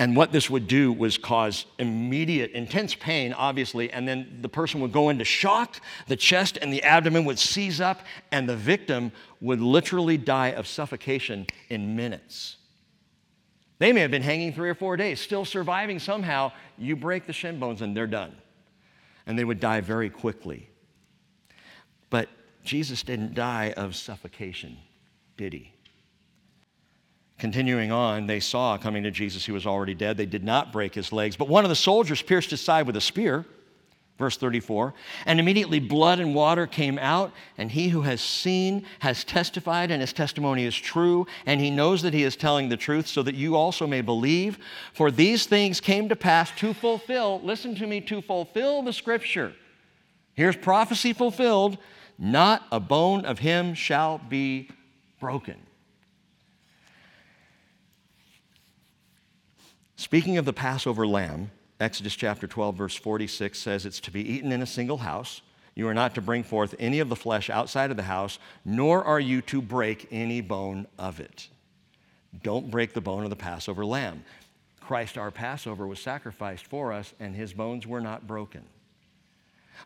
And what this would do was cause immediate, intense pain, obviously, and then the person would go into shock, the chest and the abdomen would seize up, and the victim would literally die of suffocation in minutes. They may have been hanging three or four days, still surviving somehow. You break the shin bones and they're done. And they would die very quickly. But Jesus didn't die of suffocation, did he? Continuing on, they saw coming to Jesus, he was already dead. They did not break his legs, but one of the soldiers pierced his side with a spear. Verse 34 And immediately blood and water came out, and he who has seen has testified, and his testimony is true, and he knows that he is telling the truth, so that you also may believe. For these things came to pass to fulfill, listen to me, to fulfill the scripture. Here's prophecy fulfilled not a bone of him shall be broken. Speaking of the Passover lamb, Exodus chapter 12, verse 46 says it's to be eaten in a single house. You are not to bring forth any of the flesh outside of the house, nor are you to break any bone of it. Don't break the bone of the Passover lamb. Christ, our Passover, was sacrificed for us, and his bones were not broken.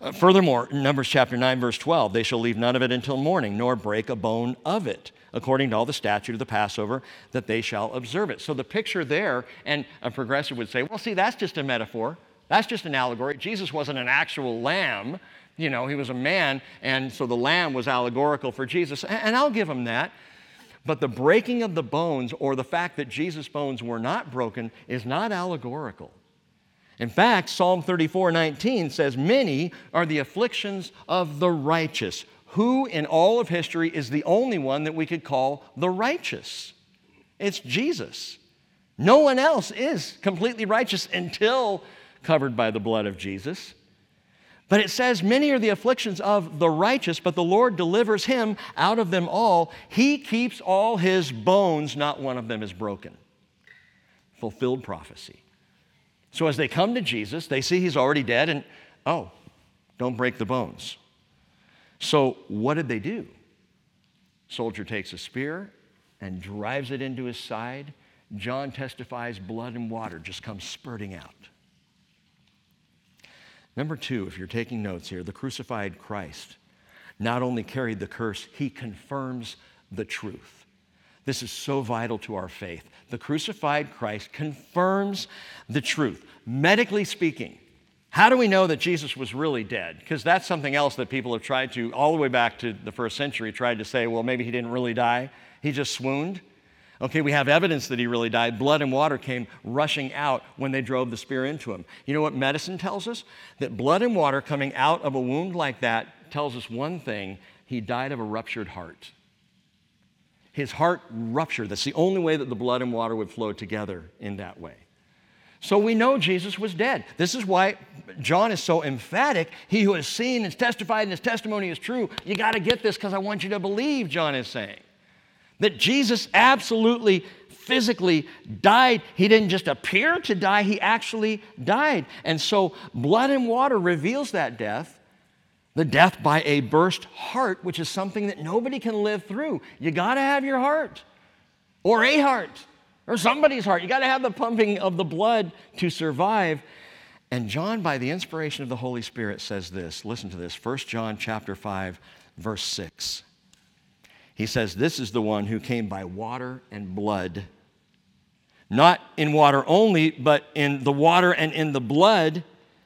Uh, furthermore, Numbers chapter 9, verse 12, they shall leave none of it until morning, nor break a bone of it according to all the statute of the Passover, that they shall observe it. So the picture there, and a progressive would say, well, see, that's just a metaphor. That's just an allegory. Jesus wasn't an actual lamb. You know, he was a man, and so the lamb was allegorical for Jesus. And I'll give him that. But the breaking of the bones, or the fact that Jesus' bones were not broken, is not allegorical. In fact, Psalm 34 19 says, Many are the afflictions of the righteous, who in all of history is the only one that we could call the righteous? It's Jesus. No one else is completely righteous until covered by the blood of Jesus. But it says, Many are the afflictions of the righteous, but the Lord delivers him out of them all. He keeps all his bones, not one of them is broken. Fulfilled prophecy. So as they come to Jesus, they see he's already dead, and oh, don't break the bones. So, what did they do? Soldier takes a spear and drives it into his side. John testifies blood and water just come spurting out. Number two, if you're taking notes here, the crucified Christ not only carried the curse, he confirms the truth. This is so vital to our faith. The crucified Christ confirms the truth. Medically speaking, how do we know that Jesus was really dead? Because that's something else that people have tried to, all the way back to the first century, tried to say, well, maybe he didn't really die. He just swooned. Okay, we have evidence that he really died. Blood and water came rushing out when they drove the spear into him. You know what medicine tells us? That blood and water coming out of a wound like that tells us one thing he died of a ruptured heart. His heart ruptured. That's the only way that the blood and water would flow together in that way. So we know Jesus was dead. This is why John is so emphatic. He who has seen and testified and his testimony is true. You got to get this because I want you to believe, John is saying. That Jesus absolutely physically died. He didn't just appear to die, he actually died. And so blood and water reveals that death. The death by a burst heart, which is something that nobody can live through. You got to have your heart or a heart or somebody's heart. You got to have the pumping of the blood to survive. And John, by the inspiration of the Holy Spirit, says this. Listen to this 1 John chapter 5, verse 6. He says, This is the one who came by water and blood. Not in water only, but in the water and in the blood.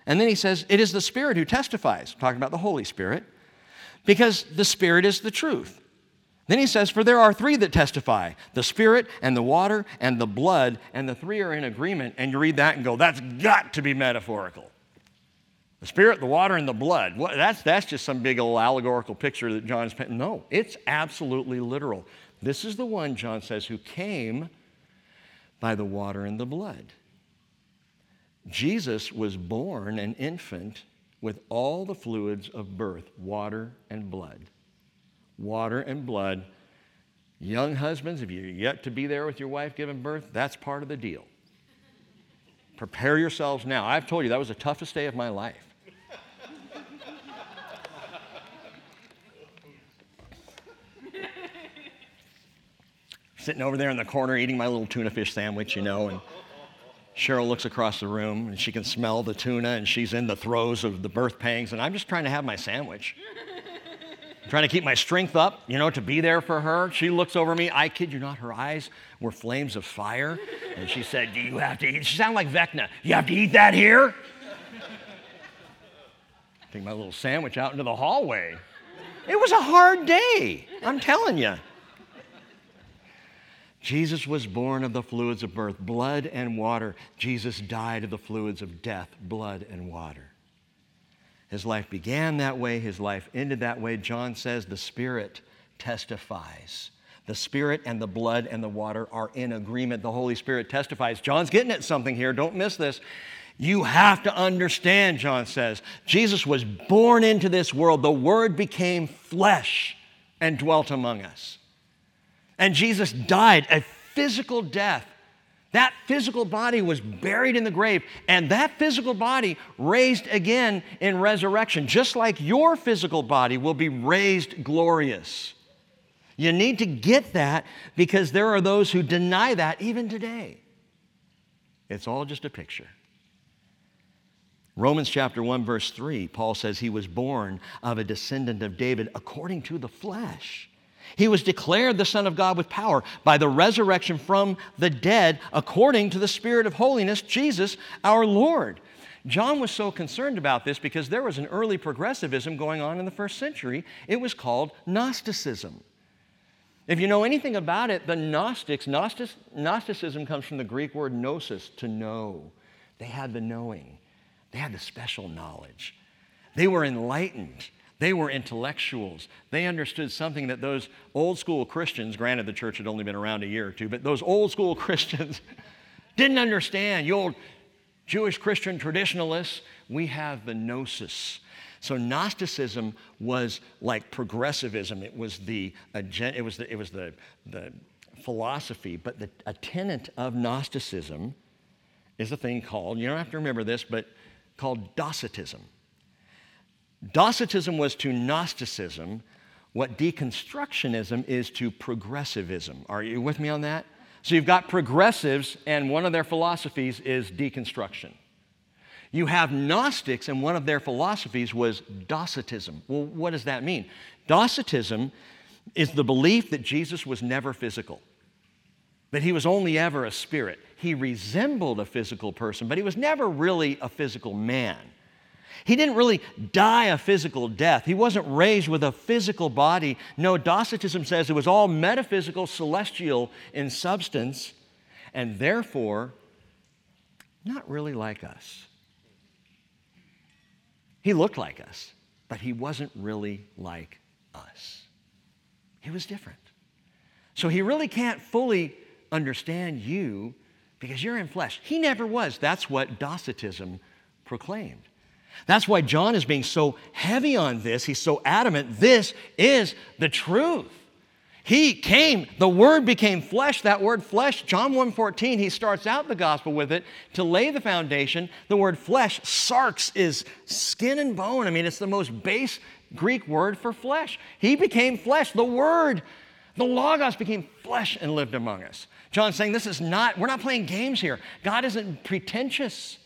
And then he says, It is the Spirit who testifies, talking about the Holy Spirit, because the Spirit is the truth. Then he says, For there are three that testify the Spirit and the water and the blood, and the three are in agreement. And you read that and go, That's got to be metaphorical. The Spirit, the water, and the blood. What, that's, that's just some big old allegorical picture that John's painting. No, it's absolutely literal. This is the one, John says, who came by the water and the blood. Jesus was born an infant with all the fluids of birth water and blood water and blood. Young husbands, if you're yet to be there with your wife giving birth, that's part of the deal. Prepare yourselves now. I've told you that was the toughest day of my life. <laughs> Sitting over there in the corner eating my little tuna fish sandwich, you know, and Cheryl looks across the room and she can smell the tuna and she's in the throes of the birth pangs, and I'm just trying to have my sandwich <laughs> trying to keep my strength up, you know, to be there for her. She looks over me. I kid you not, her eyes were flames of fire. And she said, Do you have to eat? She sounded like Vecna. You have to eat that here? Take my little sandwich out into the hallway. It was a hard day, I'm telling you. Jesus was born of the fluids of birth, blood and water. Jesus died of the fluids of death, blood and water. His life began that way, his life ended that way. John says the Spirit testifies. The Spirit and the blood and the water are in agreement. The Holy Spirit testifies. John's getting at something here. Don't miss this. You have to understand, John says, Jesus was born into this world. The Word became flesh and dwelt among us. And Jesus died a physical death that physical body was buried in the grave, and that physical body raised again in resurrection, just like your physical body will be raised glorious. You need to get that because there are those who deny that even today. It's all just a picture. Romans chapter 1, verse 3, Paul says he was born of a descendant of David according to the flesh. He was declared the Son of God with power by the resurrection from the dead, according to the Spirit of holiness, Jesus our Lord. John was so concerned about this because there was an early progressivism going on in the first century. It was called Gnosticism. If you know anything about it, the Gnostics, Gnostic, Gnosticism comes from the Greek word gnosis, to know. They had the knowing, they had the special knowledge. They were enlightened. They were intellectuals. They understood something that those old school Christians, granted the church had only been around a year or two, but those old school <laughs> Christians didn't understand. You old Jewish Christian traditionalists, we have the gnosis. So Gnosticism was like progressivism. It was the it was the, it was the, the philosophy, but the, a tenet of Gnosticism is a thing called, you don't have to remember this, but called Docetism. Docetism was to Gnosticism what deconstructionism is to progressivism. Are you with me on that? So you've got progressives, and one of their philosophies is deconstruction. You have Gnostics, and one of their philosophies was Docetism. Well, what does that mean? Docetism is the belief that Jesus was never physical, that he was only ever a spirit. He resembled a physical person, but he was never really a physical man. He didn't really die a physical death. He wasn't raised with a physical body. No, Docetism says it was all metaphysical, celestial in substance, and therefore not really like us. He looked like us, but he wasn't really like us. He was different. So he really can't fully understand you because you're in flesh. He never was. That's what Docetism proclaimed. That's why John is being so heavy on this. He's so adamant. This is the truth. He came, the word became flesh. That word flesh, John 1:14, he starts out the gospel with it to lay the foundation. The word flesh, sarx, is skin and bone. I mean, it's the most base Greek word for flesh. He became flesh. The word, the Logos became flesh and lived among us. John's saying this is not, we're not playing games here. God isn't pretentious.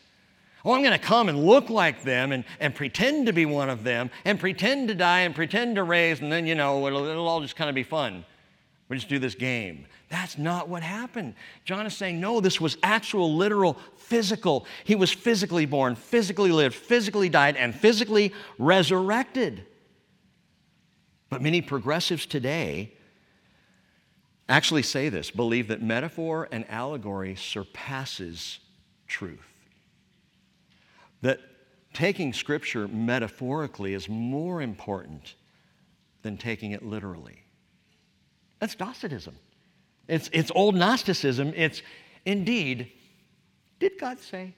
Oh, I'm going to come and look like them and, and pretend to be one of them and pretend to die and pretend to raise, and then, you know, it'll, it'll all just kind of be fun. We just do this game. That's not what happened. John is saying, no, this was actual, literal, physical. He was physically born, physically lived, physically died, and physically resurrected. But many progressives today actually say this believe that metaphor and allegory surpasses truth that taking Scripture metaphorically is more important than taking it literally. That's Docetism. It's, it's old Gnosticism. It's indeed, did God say?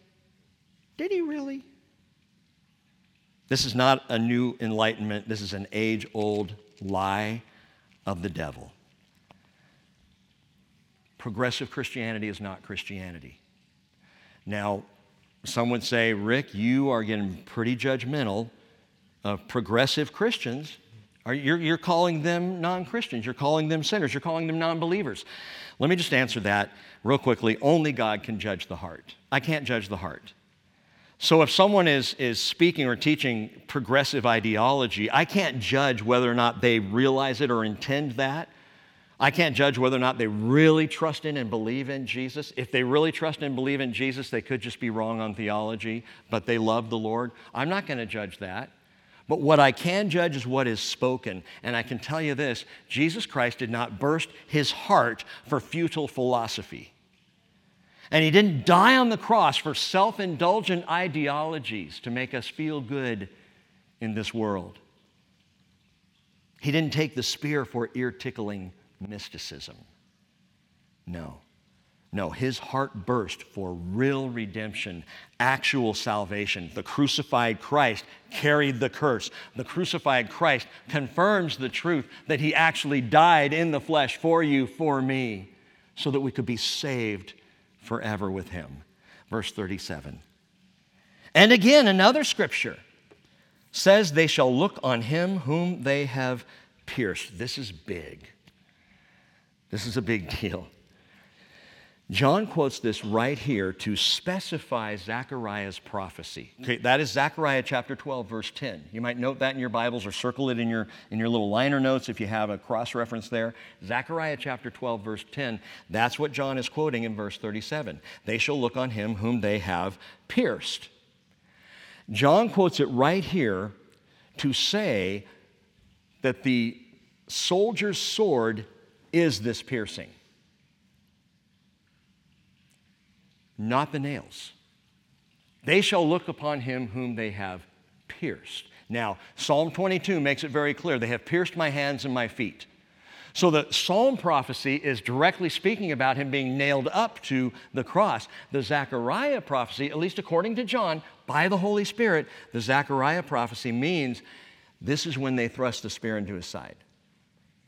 Did He really? This is not a new enlightenment. This is an age old lie of the devil. Progressive Christianity is not Christianity. Now, some would say, Rick, you are getting pretty judgmental of progressive Christians. You're, you're calling them non Christians. You're calling them sinners. You're calling them non believers. Let me just answer that real quickly. Only God can judge the heart. I can't judge the heart. So if someone is, is speaking or teaching progressive ideology, I can't judge whether or not they realize it or intend that. I can't judge whether or not they really trust in and believe in Jesus. If they really trust and believe in Jesus, they could just be wrong on theology, but they love the Lord. I'm not going to judge that. But what I can judge is what is spoken. And I can tell you this Jesus Christ did not burst his heart for futile philosophy. And he didn't die on the cross for self indulgent ideologies to make us feel good in this world. He didn't take the spear for ear tickling mysticism. No. No, his heart burst for real redemption, actual salvation. The crucified Christ carried the curse. The crucified Christ confirms the truth that he actually died in the flesh for you, for me, so that we could be saved forever with him. Verse 37. And again, another scripture says, They shall look on him whom they have pierced. This is big. This is a big deal. John quotes this right here to specify Zechariah's prophecy. Okay, that is Zechariah chapter 12, verse 10. You might note that in your Bibles or circle it in your, in your little liner notes if you have a cross reference there. Zechariah chapter 12, verse 10. That's what John is quoting in verse 37. They shall look on him whom they have pierced. John quotes it right here to say that the soldier's sword is this piercing? Not the nails. They shall look upon him whom they have pierced. Now, Psalm 22 makes it very clear they have pierced my hands and my feet. So the Psalm prophecy is directly speaking about him being nailed up to the cross. The Zechariah prophecy, at least according to John, by the Holy Spirit, the Zechariah prophecy means this is when they thrust the spear into his side.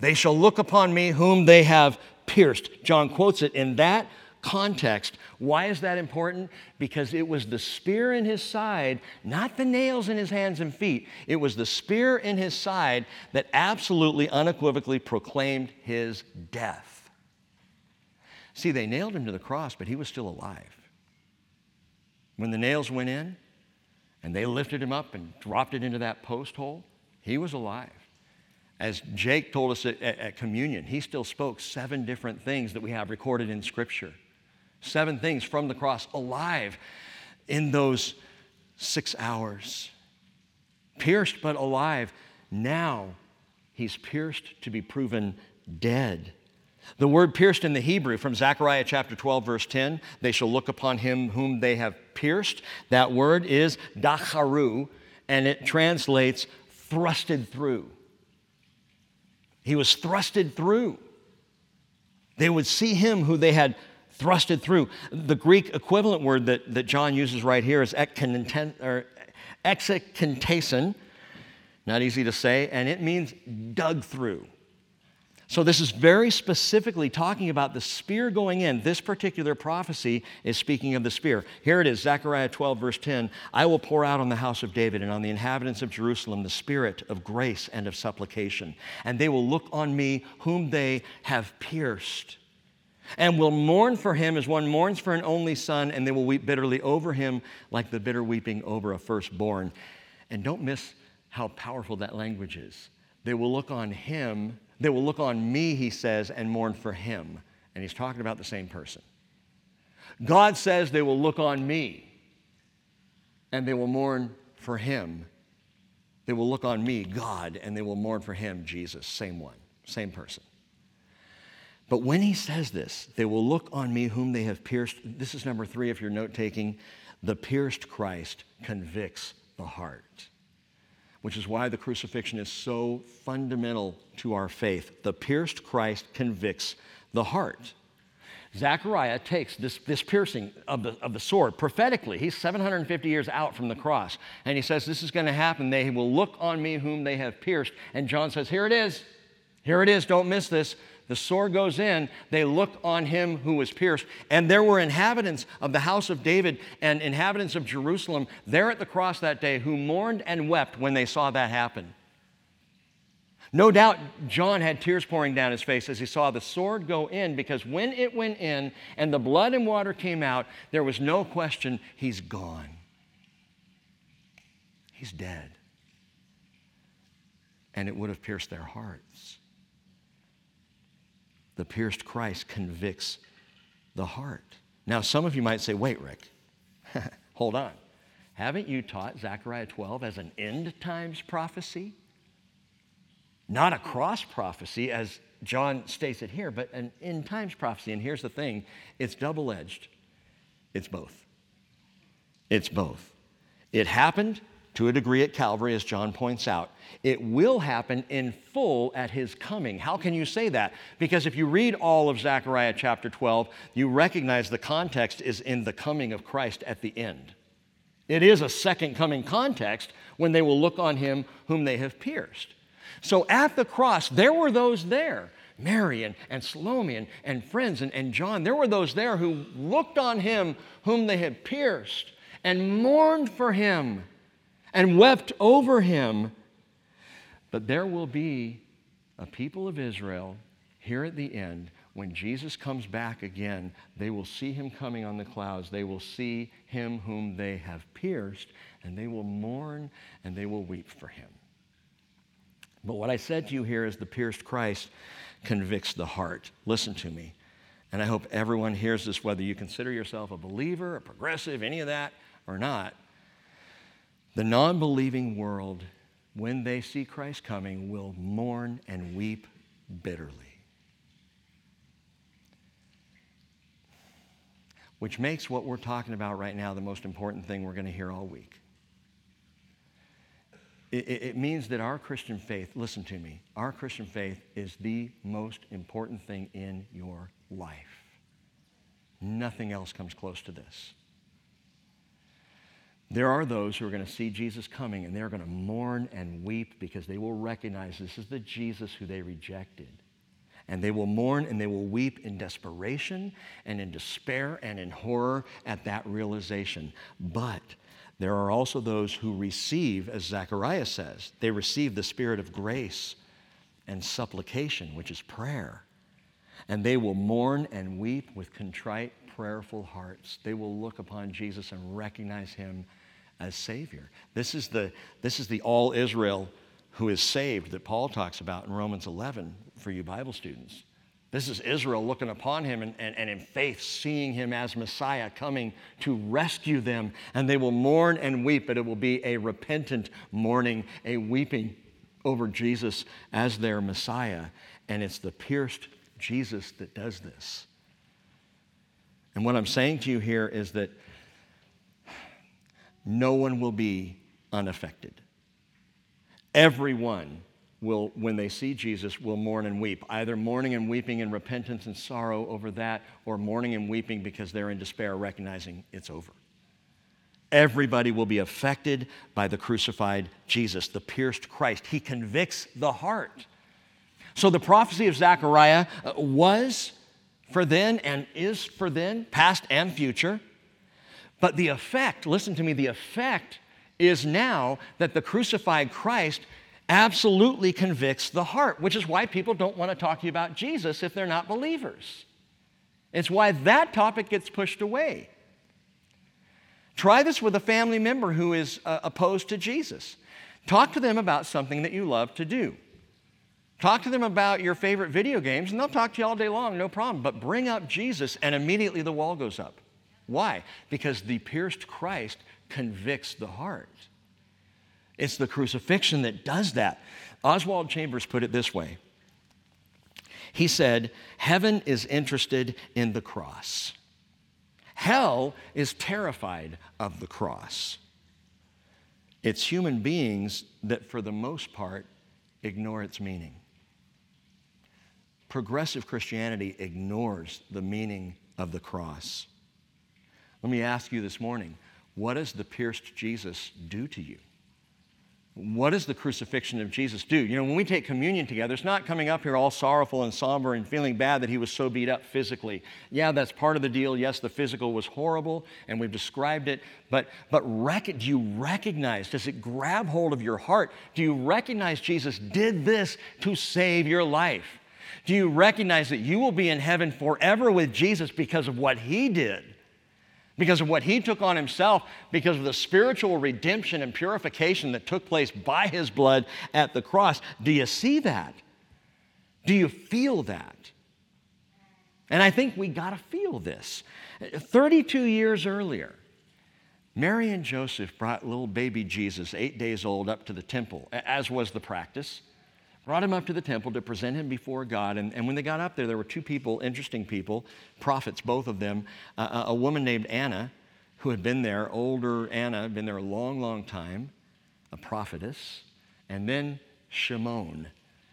They shall look upon me whom they have pierced. John quotes it in that context. Why is that important? Because it was the spear in his side, not the nails in his hands and feet. It was the spear in his side that absolutely, unequivocally proclaimed his death. See, they nailed him to the cross, but he was still alive. When the nails went in and they lifted him up and dropped it into that post hole, he was alive. As Jake told us at, at, at, communion, he still spoke seven different things that we have recorded in Scripture. Seven things from the cross, alive in those six hours. Pierced but alive. Now he's pierced to be proven dead. The word pierced in the Hebrew from Zechariah chapter 12, verse 10, they shall look upon him whom they have pierced. That word is dacharu, and it translates thrusted through. He was thrusted through. They would see him who they had thrusted through. The Greek equivalent word that, that John uses right here is exekintason, not easy to say, and it means dug through. So, this is very specifically talking about the spear going in. This particular prophecy is speaking of the spear. Here it is Zechariah 12, verse 10 I will pour out on the house of David and on the inhabitants of Jerusalem the spirit of grace and of supplication. And they will look on me whom they have pierced, and will mourn for him as one mourns for an only son, and they will weep bitterly over him like the bitter weeping over a firstborn. And don't miss how powerful that language is. They will look on him they will look on me, he says, and mourn for him. And he's talking about the same person. God says they will look on me and they will mourn for him. They will look on me, God, and they will mourn for him, Jesus. Same one, same person. But when he says this, they will look on me whom they have pierced. This is number three if you're note taking. The pierced Christ convicts the heart which is why the crucifixion is so fundamental to our faith. The pierced Christ convicts the heart. Zechariah takes this, this piercing of the, of the sword prophetically. He's 750 years out from the cross. And he says, This is going to happen. They will look on me whom they have pierced. And John says, Here it is. Here it is. Don't miss this. The sword goes in, they look on him who was pierced. And there were inhabitants of the house of David and inhabitants of Jerusalem there at the cross that day who mourned and wept when they saw that happen. No doubt John had tears pouring down his face as he saw the sword go in because when it went in and the blood and water came out, there was no question he's gone. He's dead. And it would have pierced their hearts the pierced Christ convicts the heart. Now, some of you might say, wait, Rick, <laughs> hold on. Haven't you taught Zechariah 12 as an end times prophecy? Not a cross prophecy, as John states it here, but an end times prophecy. And here's the thing it's double edged. It's both. It's both. It happened to a degree at Calvary, as John points out. It will happen in full at his coming. How can you say that? Because if you read all of Zechariah chapter 12, you recognize the context is in the coming of Christ at the end. It is a second coming context when they will look on him whom they have pierced. So at the cross, there were those there. Mary and, and Salome and, and friends and, and John, there were those there who looked on him whom they had pierced and mourned for him and wept over him. But there will be a people of Israel here at the end when Jesus comes back again, they will see him coming on the clouds. They will see him whom they have pierced, and they will mourn and they will weep for him. But what I said to you here is the pierced Christ convicts the heart. Listen to me. And I hope everyone hears this, whether you consider yourself a believer, a progressive, any of that, or not. The non believing world, when they see Christ coming, will mourn and weep bitterly. Which makes what we're talking about right now the most important thing we're going to hear all week. It, it, means that our Christian faith, listen to me, our Christian faith is the most important thing in your life. Nothing else comes close to this. There are those who are going to see Jesus coming and they're going to mourn and weep because they will recognize this is the Jesus who they rejected. And they will mourn and they will weep in desperation and in despair and in horror at that realization. But there are also those who receive, as Zechariah says, they receive the spirit of grace and supplication, which is prayer. And they will mourn and weep with contrite, prayerful hearts. They will look upon Jesus and recognize him as Savior. This is the, this is the all Israel who is saved that Paul talks about in Romans 11 for you Bible students. This is Israel looking upon him and, and, and, in faith seeing him as Messiah coming to rescue them. And they will mourn and weep, but it will be a repentant mourning, a weeping over Jesus as their Messiah. And it's the pierced Jesus that does this. And what I'm saying to you here is that no one will be unaffected. Everyone will, when they see Jesus, will mourn and weep, either mourning and weeping in repentance and sorrow over that, or mourning and weeping because they're in despair, recognizing it's over. Everybody will be affected by the crucified Jesus, the pierced Christ. He convicts the heart. So the prophecy of Zechariah uh, was for then and is for then, past and future. But the effect, listen to me, the effect is now that the crucified Christ absolutely convicts the heart, which is why people don't want to talk to you about Jesus if they're not believers. It's why that topic gets pushed away. Try this with a family member who is uh, opposed to Jesus. Talk to them about something that you love to do. Talk to them about your favorite video games, and they'll talk to you all day long, no problem. But bring up Jesus, and immediately the wall goes up. Why? Because the pierced Christ convicts the heart. It's the crucifixion that does that. Oswald Chambers put it this way He said, Heaven is interested in the cross, hell is terrified of the cross. It's human beings that, for the most part, ignore its meaning. Progressive Christianity ignores the meaning of the cross. Let me ask you this morning what does the pierced Jesus do to you? What does the crucifixion of Jesus do? You know, when we take communion together, it's not coming up here all sorrowful and somber and feeling bad that he was so beat up physically. Yeah, that's part of the deal. Yes, the physical was horrible, and we've described it. But, but rec- do you recognize, does it grab hold of your heart? Do you recognize Jesus did this to save your life? Do you recognize that you will be in heaven forever with Jesus because of what he did? because of what he took on himself, because of the spiritual redemption and purification that took place by his blood at the cross. Do you see that? Do you feel that? And I think we got to feel this. 32 years earlier, Mary and Joseph brought little baby Jesus, eight days old, up to the temple, as was the practice brought him up to the temple to present him before God. And, and when they got up there, there were two people, interesting people, prophets, both of them. Uh, a woman named Anna, who had been there, older Anna, been there a long, long time, a prophetess. And then Shimon,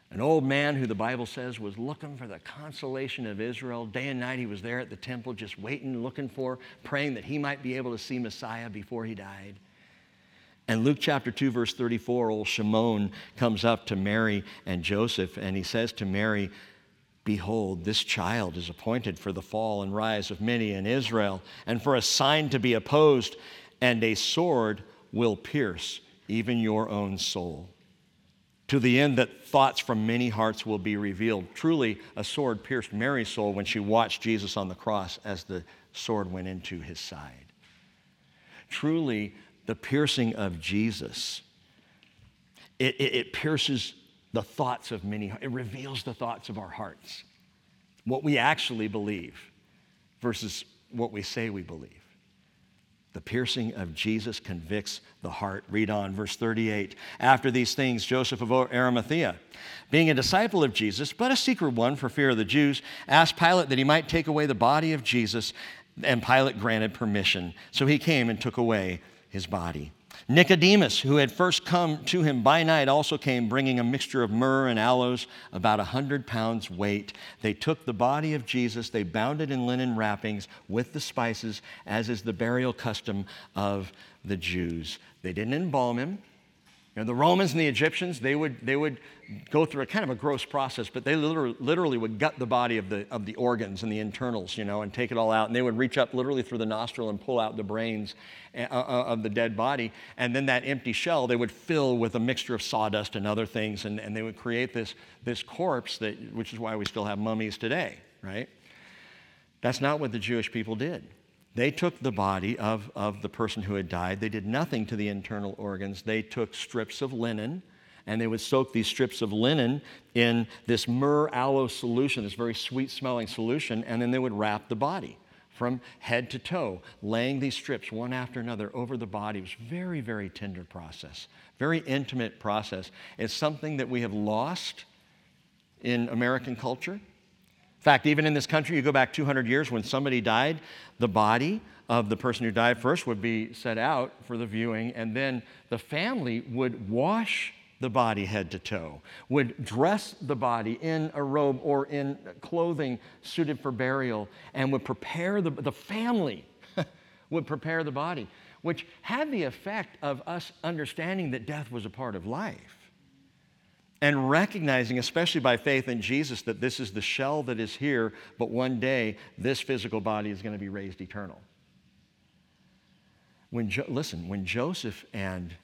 an old man who the Bible says was looking for the consolation of Israel. Day and night he was there at the temple, just waiting, looking for, praying that he might be able to see Messiah before he died. And Luke chapter 2, verse 34, old Shimon comes up to Mary and Joseph, and he says to Mary, Behold, this child is appointed for the fall and rise of many in Israel, and for a sign to be opposed, and a sword will pierce even your own soul. To the end that thoughts from many hearts will be revealed. Truly, a sword pierced Mary's soul when she watched Jesus on the cross as the sword went into his side. Truly, the piercing of Jesus, it, it, it pierces the thoughts of many, it reveals the thoughts of our hearts, what we actually believe versus what we say we believe. The piercing of Jesus convicts the heart. Read on, verse 38. After these things, Joseph of Arimathea, being a disciple of Jesus, but a secret one for fear of the Jews, asked Pilate that he might take away the body of Jesus, and Pilate granted permission. So he came and took away his body. Nicodemus, who had first come to him by night, also came bringing a mixture of myrrh and aloes, about a hundred pounds weight. They took the body of Jesus, they bound it in linen wrappings with the spices, as is the burial custom of the Jews. They didn't embalm him, You know, the Romans and the Egyptians, they would, they would go through a kind of a gross process, but they literally, literally would gut the body of the, of the organs and the internals, you know, and take it all out. And they would reach up literally through the nostril and pull out the brains uh, uh, of the dead body. And then that empty shell they would fill with a mixture of sawdust and other things, and, and they would create this, this corpse, that, which is why we still have mummies today, right? That's not what the Jewish people did. They took the body of, of the person who had died. They did nothing to the internal organs. They took strips of linen and they would soak these strips of linen in this myrrh aloe solution, this very sweet smelling solution, and then they would wrap the body from head to toe, laying these strips one after another over the body. It was very, very tender process, very intimate process. It's something that we have lost in American culture. In fact, even in this country, you go back 200 years when somebody died, the body of the person who died first would be set out for the viewing, and then the family would wash the body head to toe, would dress the body in a robe or in clothing suited for burial, and would prepare the, the family <laughs> would prepare the body, which had the effect of us understanding that death was a part of life and recognizing, especially by faith in Jesus, that this is the shell that is here, but one day this physical body is going to be raised eternal. When jo- listen, when Joseph and,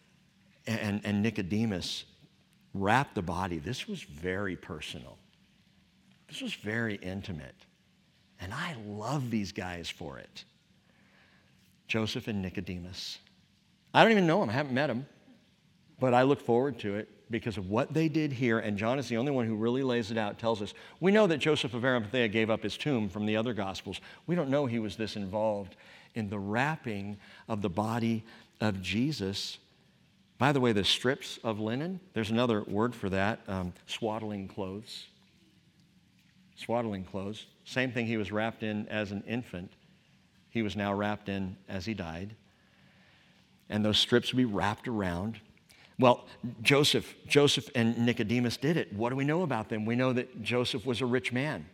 and, and Nicodemus wrapped the body, this was very personal. This was very intimate. And I love these guys for it. Joseph and Nicodemus. I don't even know them, I haven't met them, but I look forward to it because of what they did here, and John is the only one who really lays it out, tells us. We know that Joseph of Arimathea gave up his tomb from the other Gospels. We don't know he was this involved in the wrapping of the body of Jesus. By the way, the strips of linen, there's another word for that um, swaddling clothes. Swaddling clothes. Same thing he was wrapped in as an infant, he was now wrapped in as he died. And those strips would be wrapped around well, Joseph, Joseph and Nicodemus did it. What do we know about them? We know that Joseph was a rich man.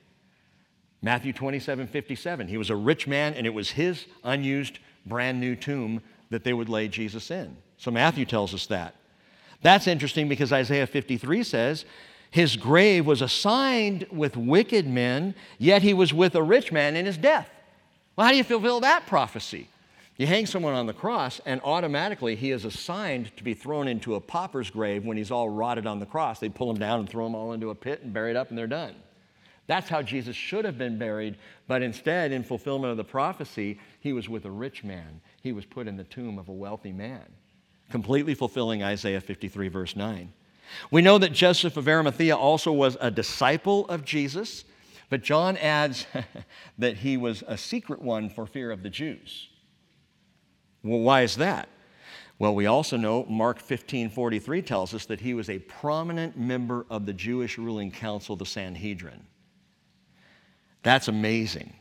Matthew 27, 57. He was a rich man, and it was his unused, brand new tomb that they would lay Jesus in. So Matthew tells us that. That's interesting because Isaiah 53 says, His grave was assigned with wicked men, yet he was with a rich man in his death. Well, how do you fulfill that prophecy? You hang someone on the cross, and automatically he is assigned to be thrown into a pauper's grave when he's all rotted on the cross. They pull him down and throw him all into a pit and bury it up, and they're done. That's how Jesus should have been buried, but instead, in fulfillment of the prophecy, he was with a rich man. He was put in the tomb of a wealthy man, completely fulfilling Isaiah 53, verse 9. We know that Joseph of Arimathea also was a disciple of Jesus, but John adds <laughs> that he was a secret one for fear of the Jews. Well, why is that? Well, we also know Mark 15 43 tells us that he was a prominent member of the Jewish ruling council, the Sanhedrin. That's amazing.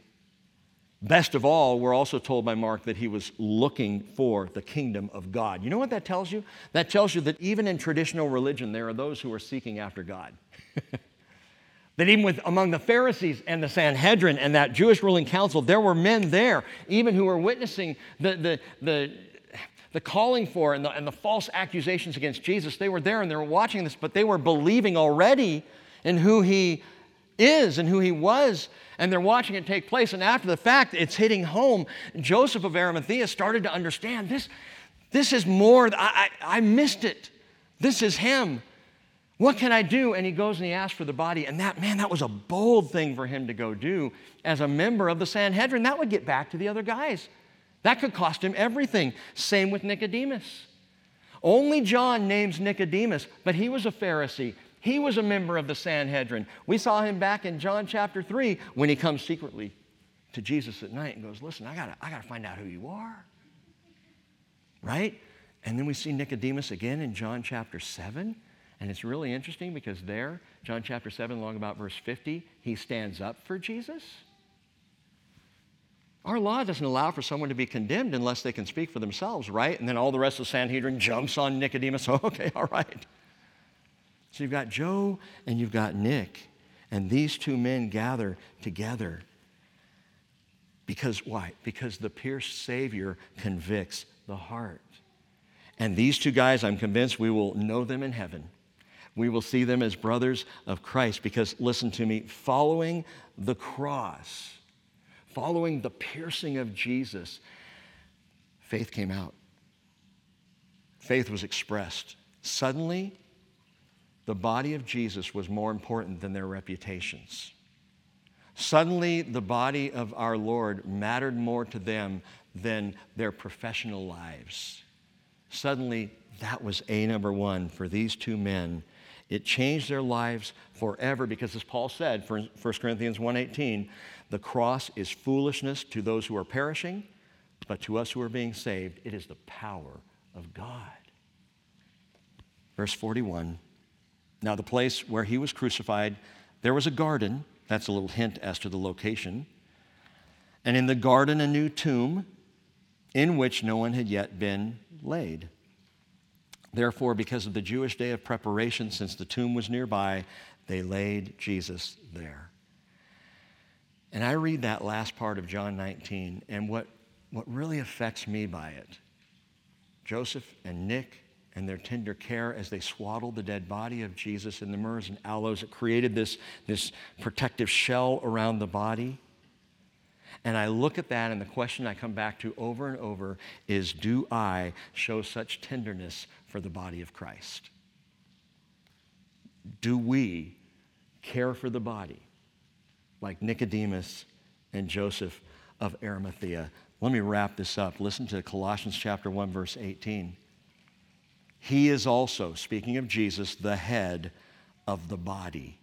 Best of all, we're also told by Mark that he was looking for the kingdom of God. You know what that tells you? That tells you that even in traditional religion, there are those who are seeking after God. <laughs> that even with, among the Pharisees and the Sanhedrin and that Jewish ruling council, there were men there, even who were witnessing the, the, the, the calling for and the, and the false accusations against Jesus. They were there and they were watching this, but they were believing already in who he is and who he was. And they're watching it take place. And after the fact, it's hitting home. Joseph of Arimathea started to understand this, this is more, I, I, I missed it. This is him. What can I do? And he goes and he asks for the body. And that, man, that was a bold thing for him to go do as a member of the Sanhedrin. That would get back to the other guys. That could cost him everything. Same with Nicodemus. Only John names Nicodemus, but he was a Pharisee. He was a member of the Sanhedrin. We saw him back in John chapter 3 when he comes secretly to Jesus at night and goes, Listen, I gotta, I gotta find out who you are. Right? And then we see Nicodemus again in John chapter 7. And it's really interesting because there, John chapter 7, long about verse 50, he stands up for Jesus. Our law doesn't allow for someone to be condemned unless they can speak for themselves, right? And then all the rest of the Sanhedrin jumps on Nicodemus. Oh, <laughs> okay, all right. So you've got Joe and you've got Nick, and these two men gather together. Because why? Because the pierced Savior convicts the heart. And these two guys, I'm convinced we will know them in heaven. We will see them as brothers of Christ because, listen to me, following the cross, following the piercing of Jesus, faith came out. Faith was expressed. Suddenly, the body of Jesus was more important than their reputations. Suddenly, the body of our Lord mattered more to them than their professional lives. Suddenly, that was A number one for these two men. It changed their lives forever because, as Paul said, for 1 Corinthians 1.18, the cross is foolishness to those who are perishing, but to us who are being saved, it is the power of God. Verse 41 Now, the place where he was crucified, there was a garden. That's a little hint as to the location. And in the garden, a new tomb in which no one had yet been laid. Therefore, because of the Jewish day of preparation, since the tomb was nearby, they laid Jesus there. And I read that last part of John 19, and what, what really affects me by it Joseph and Nick and their tender care as they swaddled the dead body of Jesus in the myrrhs and aloes. It created this, this protective shell around the body. And I look at that, and the question I come back to over and over is Do I show such tenderness for the body of Christ? Do we care for the body like Nicodemus and Joseph of Arimathea? Let me wrap this up. Listen to Colossians chapter 1 verse 18. He is also, speaking of Jesus, the head of the body,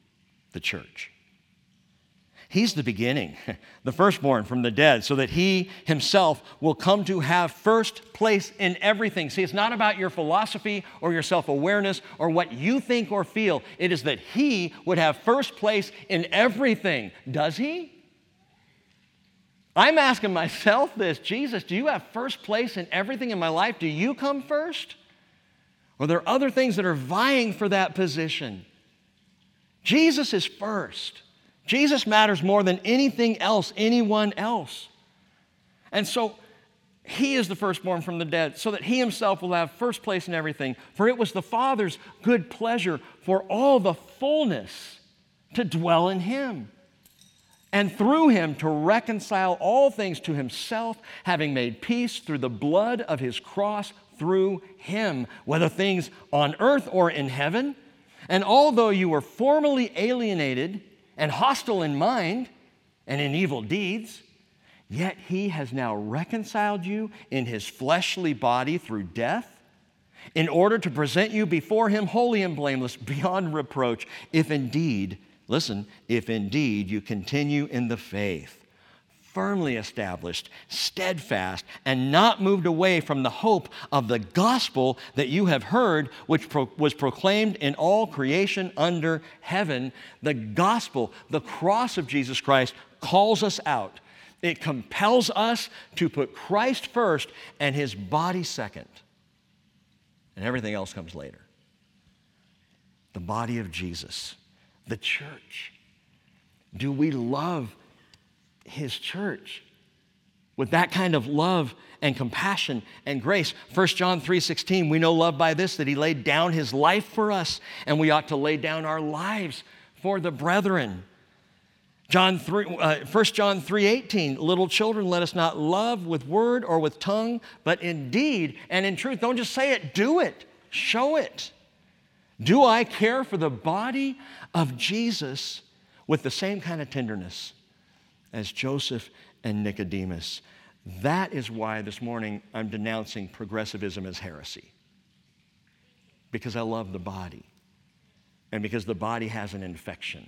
the church. He's the beginning, <laughs> the firstborn from the dead, so that he himself will come to have first place in everything. See, it's not about your philosophy or your self awareness or what you think or feel. It is that he would have first place in everything. Does he? I'm asking myself this Jesus, do you have first place in everything in my life? Do you come first? Or are there other things that are vying for that position. Jesus is first. Jesus matters more than anything else, anyone else. And so he is the firstborn from the dead, so that he himself will have first place in everything. For it was the Father's good pleasure for all the fullness to dwell in him, and through him to reconcile all things to himself, having made peace through the blood of his cross through him, whether things on earth or in heaven. And although you were formerly alienated and hostile in mind and in evil deeds, yet he has now reconciled you in his fleshly body through death in order to present you before him holy and blameless beyond reproach, if indeed, listen, if indeed you continue in the faith firmly established, steadfast, and not moved away from the hope of the gospel that you have heard, which pro- was proclaimed in all creation under heaven. The gospel, the cross of Jesus Christ, calls us out. It compels us to put Christ first and his body second. And everything else comes later. The body of Jesus, the church. Do we love his church with that kind of love and compassion and grace. 1 John 3:16, we know love by this that he laid down his life for us and we ought to lay down our lives for the brethren. John 3, uh, 1 John 3:18, little children, let us not love with word or with tongue, but in deed and in truth. Don't just say it, do it. Show it. Do I care for the body of Jesus with the same kind of tenderness as Joseph and Nicodemus. That is why this morning I'm denouncing progressivism as heresy. Because I love the body, and because the body has an infection.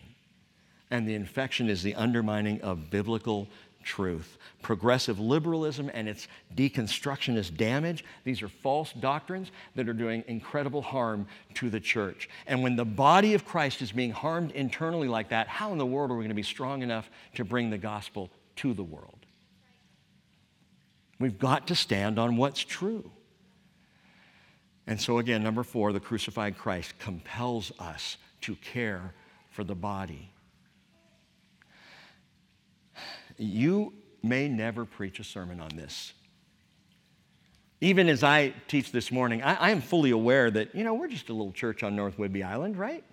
And the infection is the undermining of biblical truth. Progressive liberalism and its deconstructionist damage, these are false doctrines that are doing incredible harm to the church. And when the body of Christ is being harmed internally like that, how in the world are we going to be strong enough to bring the gospel to the world? We've got to stand on what's true. And so, again, number four, the crucified Christ compels us to care for the body. You may never preach a sermon on this. Even as I teach this morning, I, I am fully aware that, you know, we're just a little church on North Whidbey Island, right?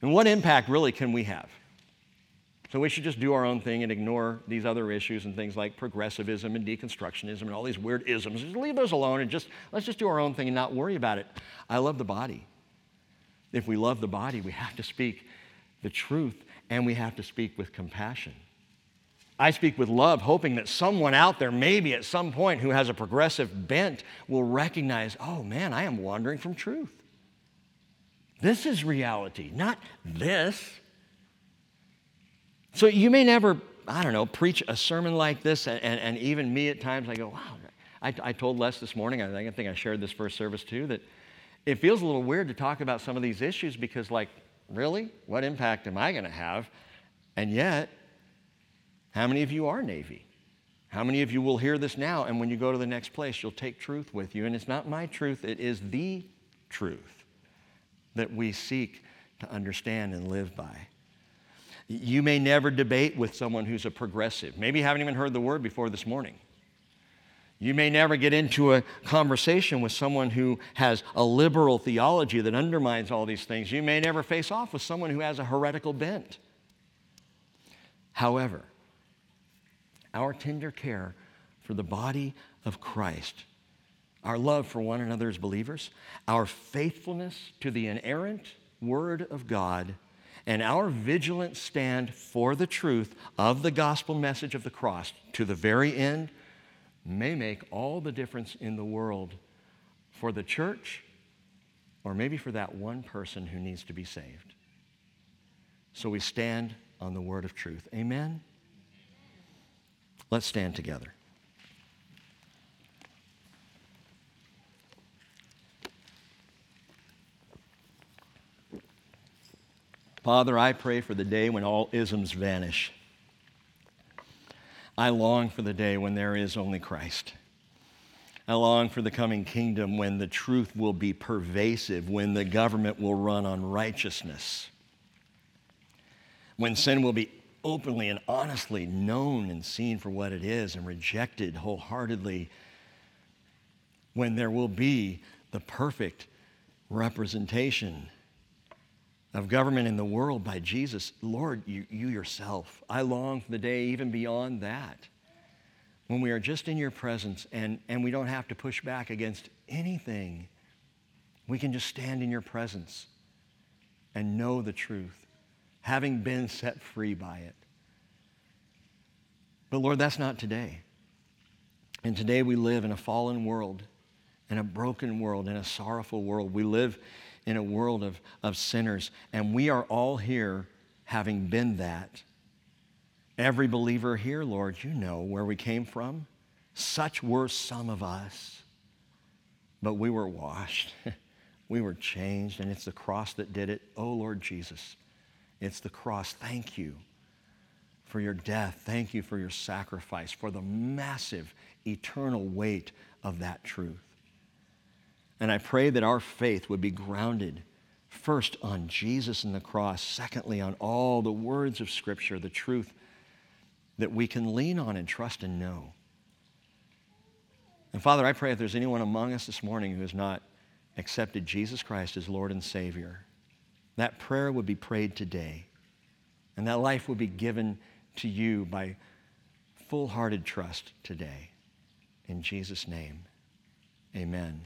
And what impact really can we have? So we should just do our own thing and ignore these other issues and things like progressivism and deconstructionism and all these weird isms. Just leave those alone and just let's just do our own thing and not worry about it. I love the body. If we love the body, we have to speak the truth and we have to speak with compassion. I speak with love, hoping that someone out there, maybe at some point, who has a progressive bent, will recognize, oh man, I am wandering from truth. This is reality, not this. So you may never, I don't know, preach a sermon like this, and, and, even me at times, I go, wow. I, I told Les this morning, I think, I think I shared this first service too, that it feels a little weird to talk about some of these issues because, like, really? What impact am I going to have? And yet, how many of you are Navy? How many of you will hear this now, and when you go to the next place, you'll take truth with you? And it's not my truth, it is the truth that we seek to understand and live by. You may never debate with someone who's a progressive. Maybe you haven't even heard the word before this morning. You may never get into a conversation with someone who has a liberal theology that undermines all these things. You may never face off with someone who has a heretical bent. However, our tender care for the body of Christ, our love for one another as believers, our faithfulness to the inerrant Word of God, and our vigilant stand for the truth of the gospel message of the cross to the very end may make all the difference in the world for the church or maybe for that one person who needs to be saved. So we stand on the word of truth. Amen? Let's stand together. Father, I pray for the day when all isms vanish. I long for the day when there is only Christ. I long for the coming kingdom when the truth will be pervasive, when the government will run on righteousness, when sin will be openly and honestly known and seen for what it is and rejected wholeheartedly, when there will be the perfect representation of government in the world by Jesus, Lord, you, you yourself. I long for the day even beyond that, when we are just in your presence and, and we don't have to push back against anything. We can just stand in your presence and know the truth, having been set free by it. But Lord, that's not today. And today we live in a fallen world, in a broken world, in a sorrowful world. We live in a world of, of sinners. And we are all here having been that. Every believer here, Lord, you know where we came from. Such were some of us. But we were washed, <laughs> we were changed, and it's the cross that did it. Oh, Lord Jesus, it's the cross. Thank you for your death. Thank you for your sacrifice, for the massive eternal weight of that truth. And I pray that our faith would be grounded first on Jesus and the cross, secondly, on all the words of Scripture, the truth that we can lean on and trust and know. And Father, I pray if there's anyone among us this morning who has not accepted Jesus Christ as Lord and Savior, that prayer would be prayed today. And that life would be given to you by full hearted trust today. In Jesus' name, amen.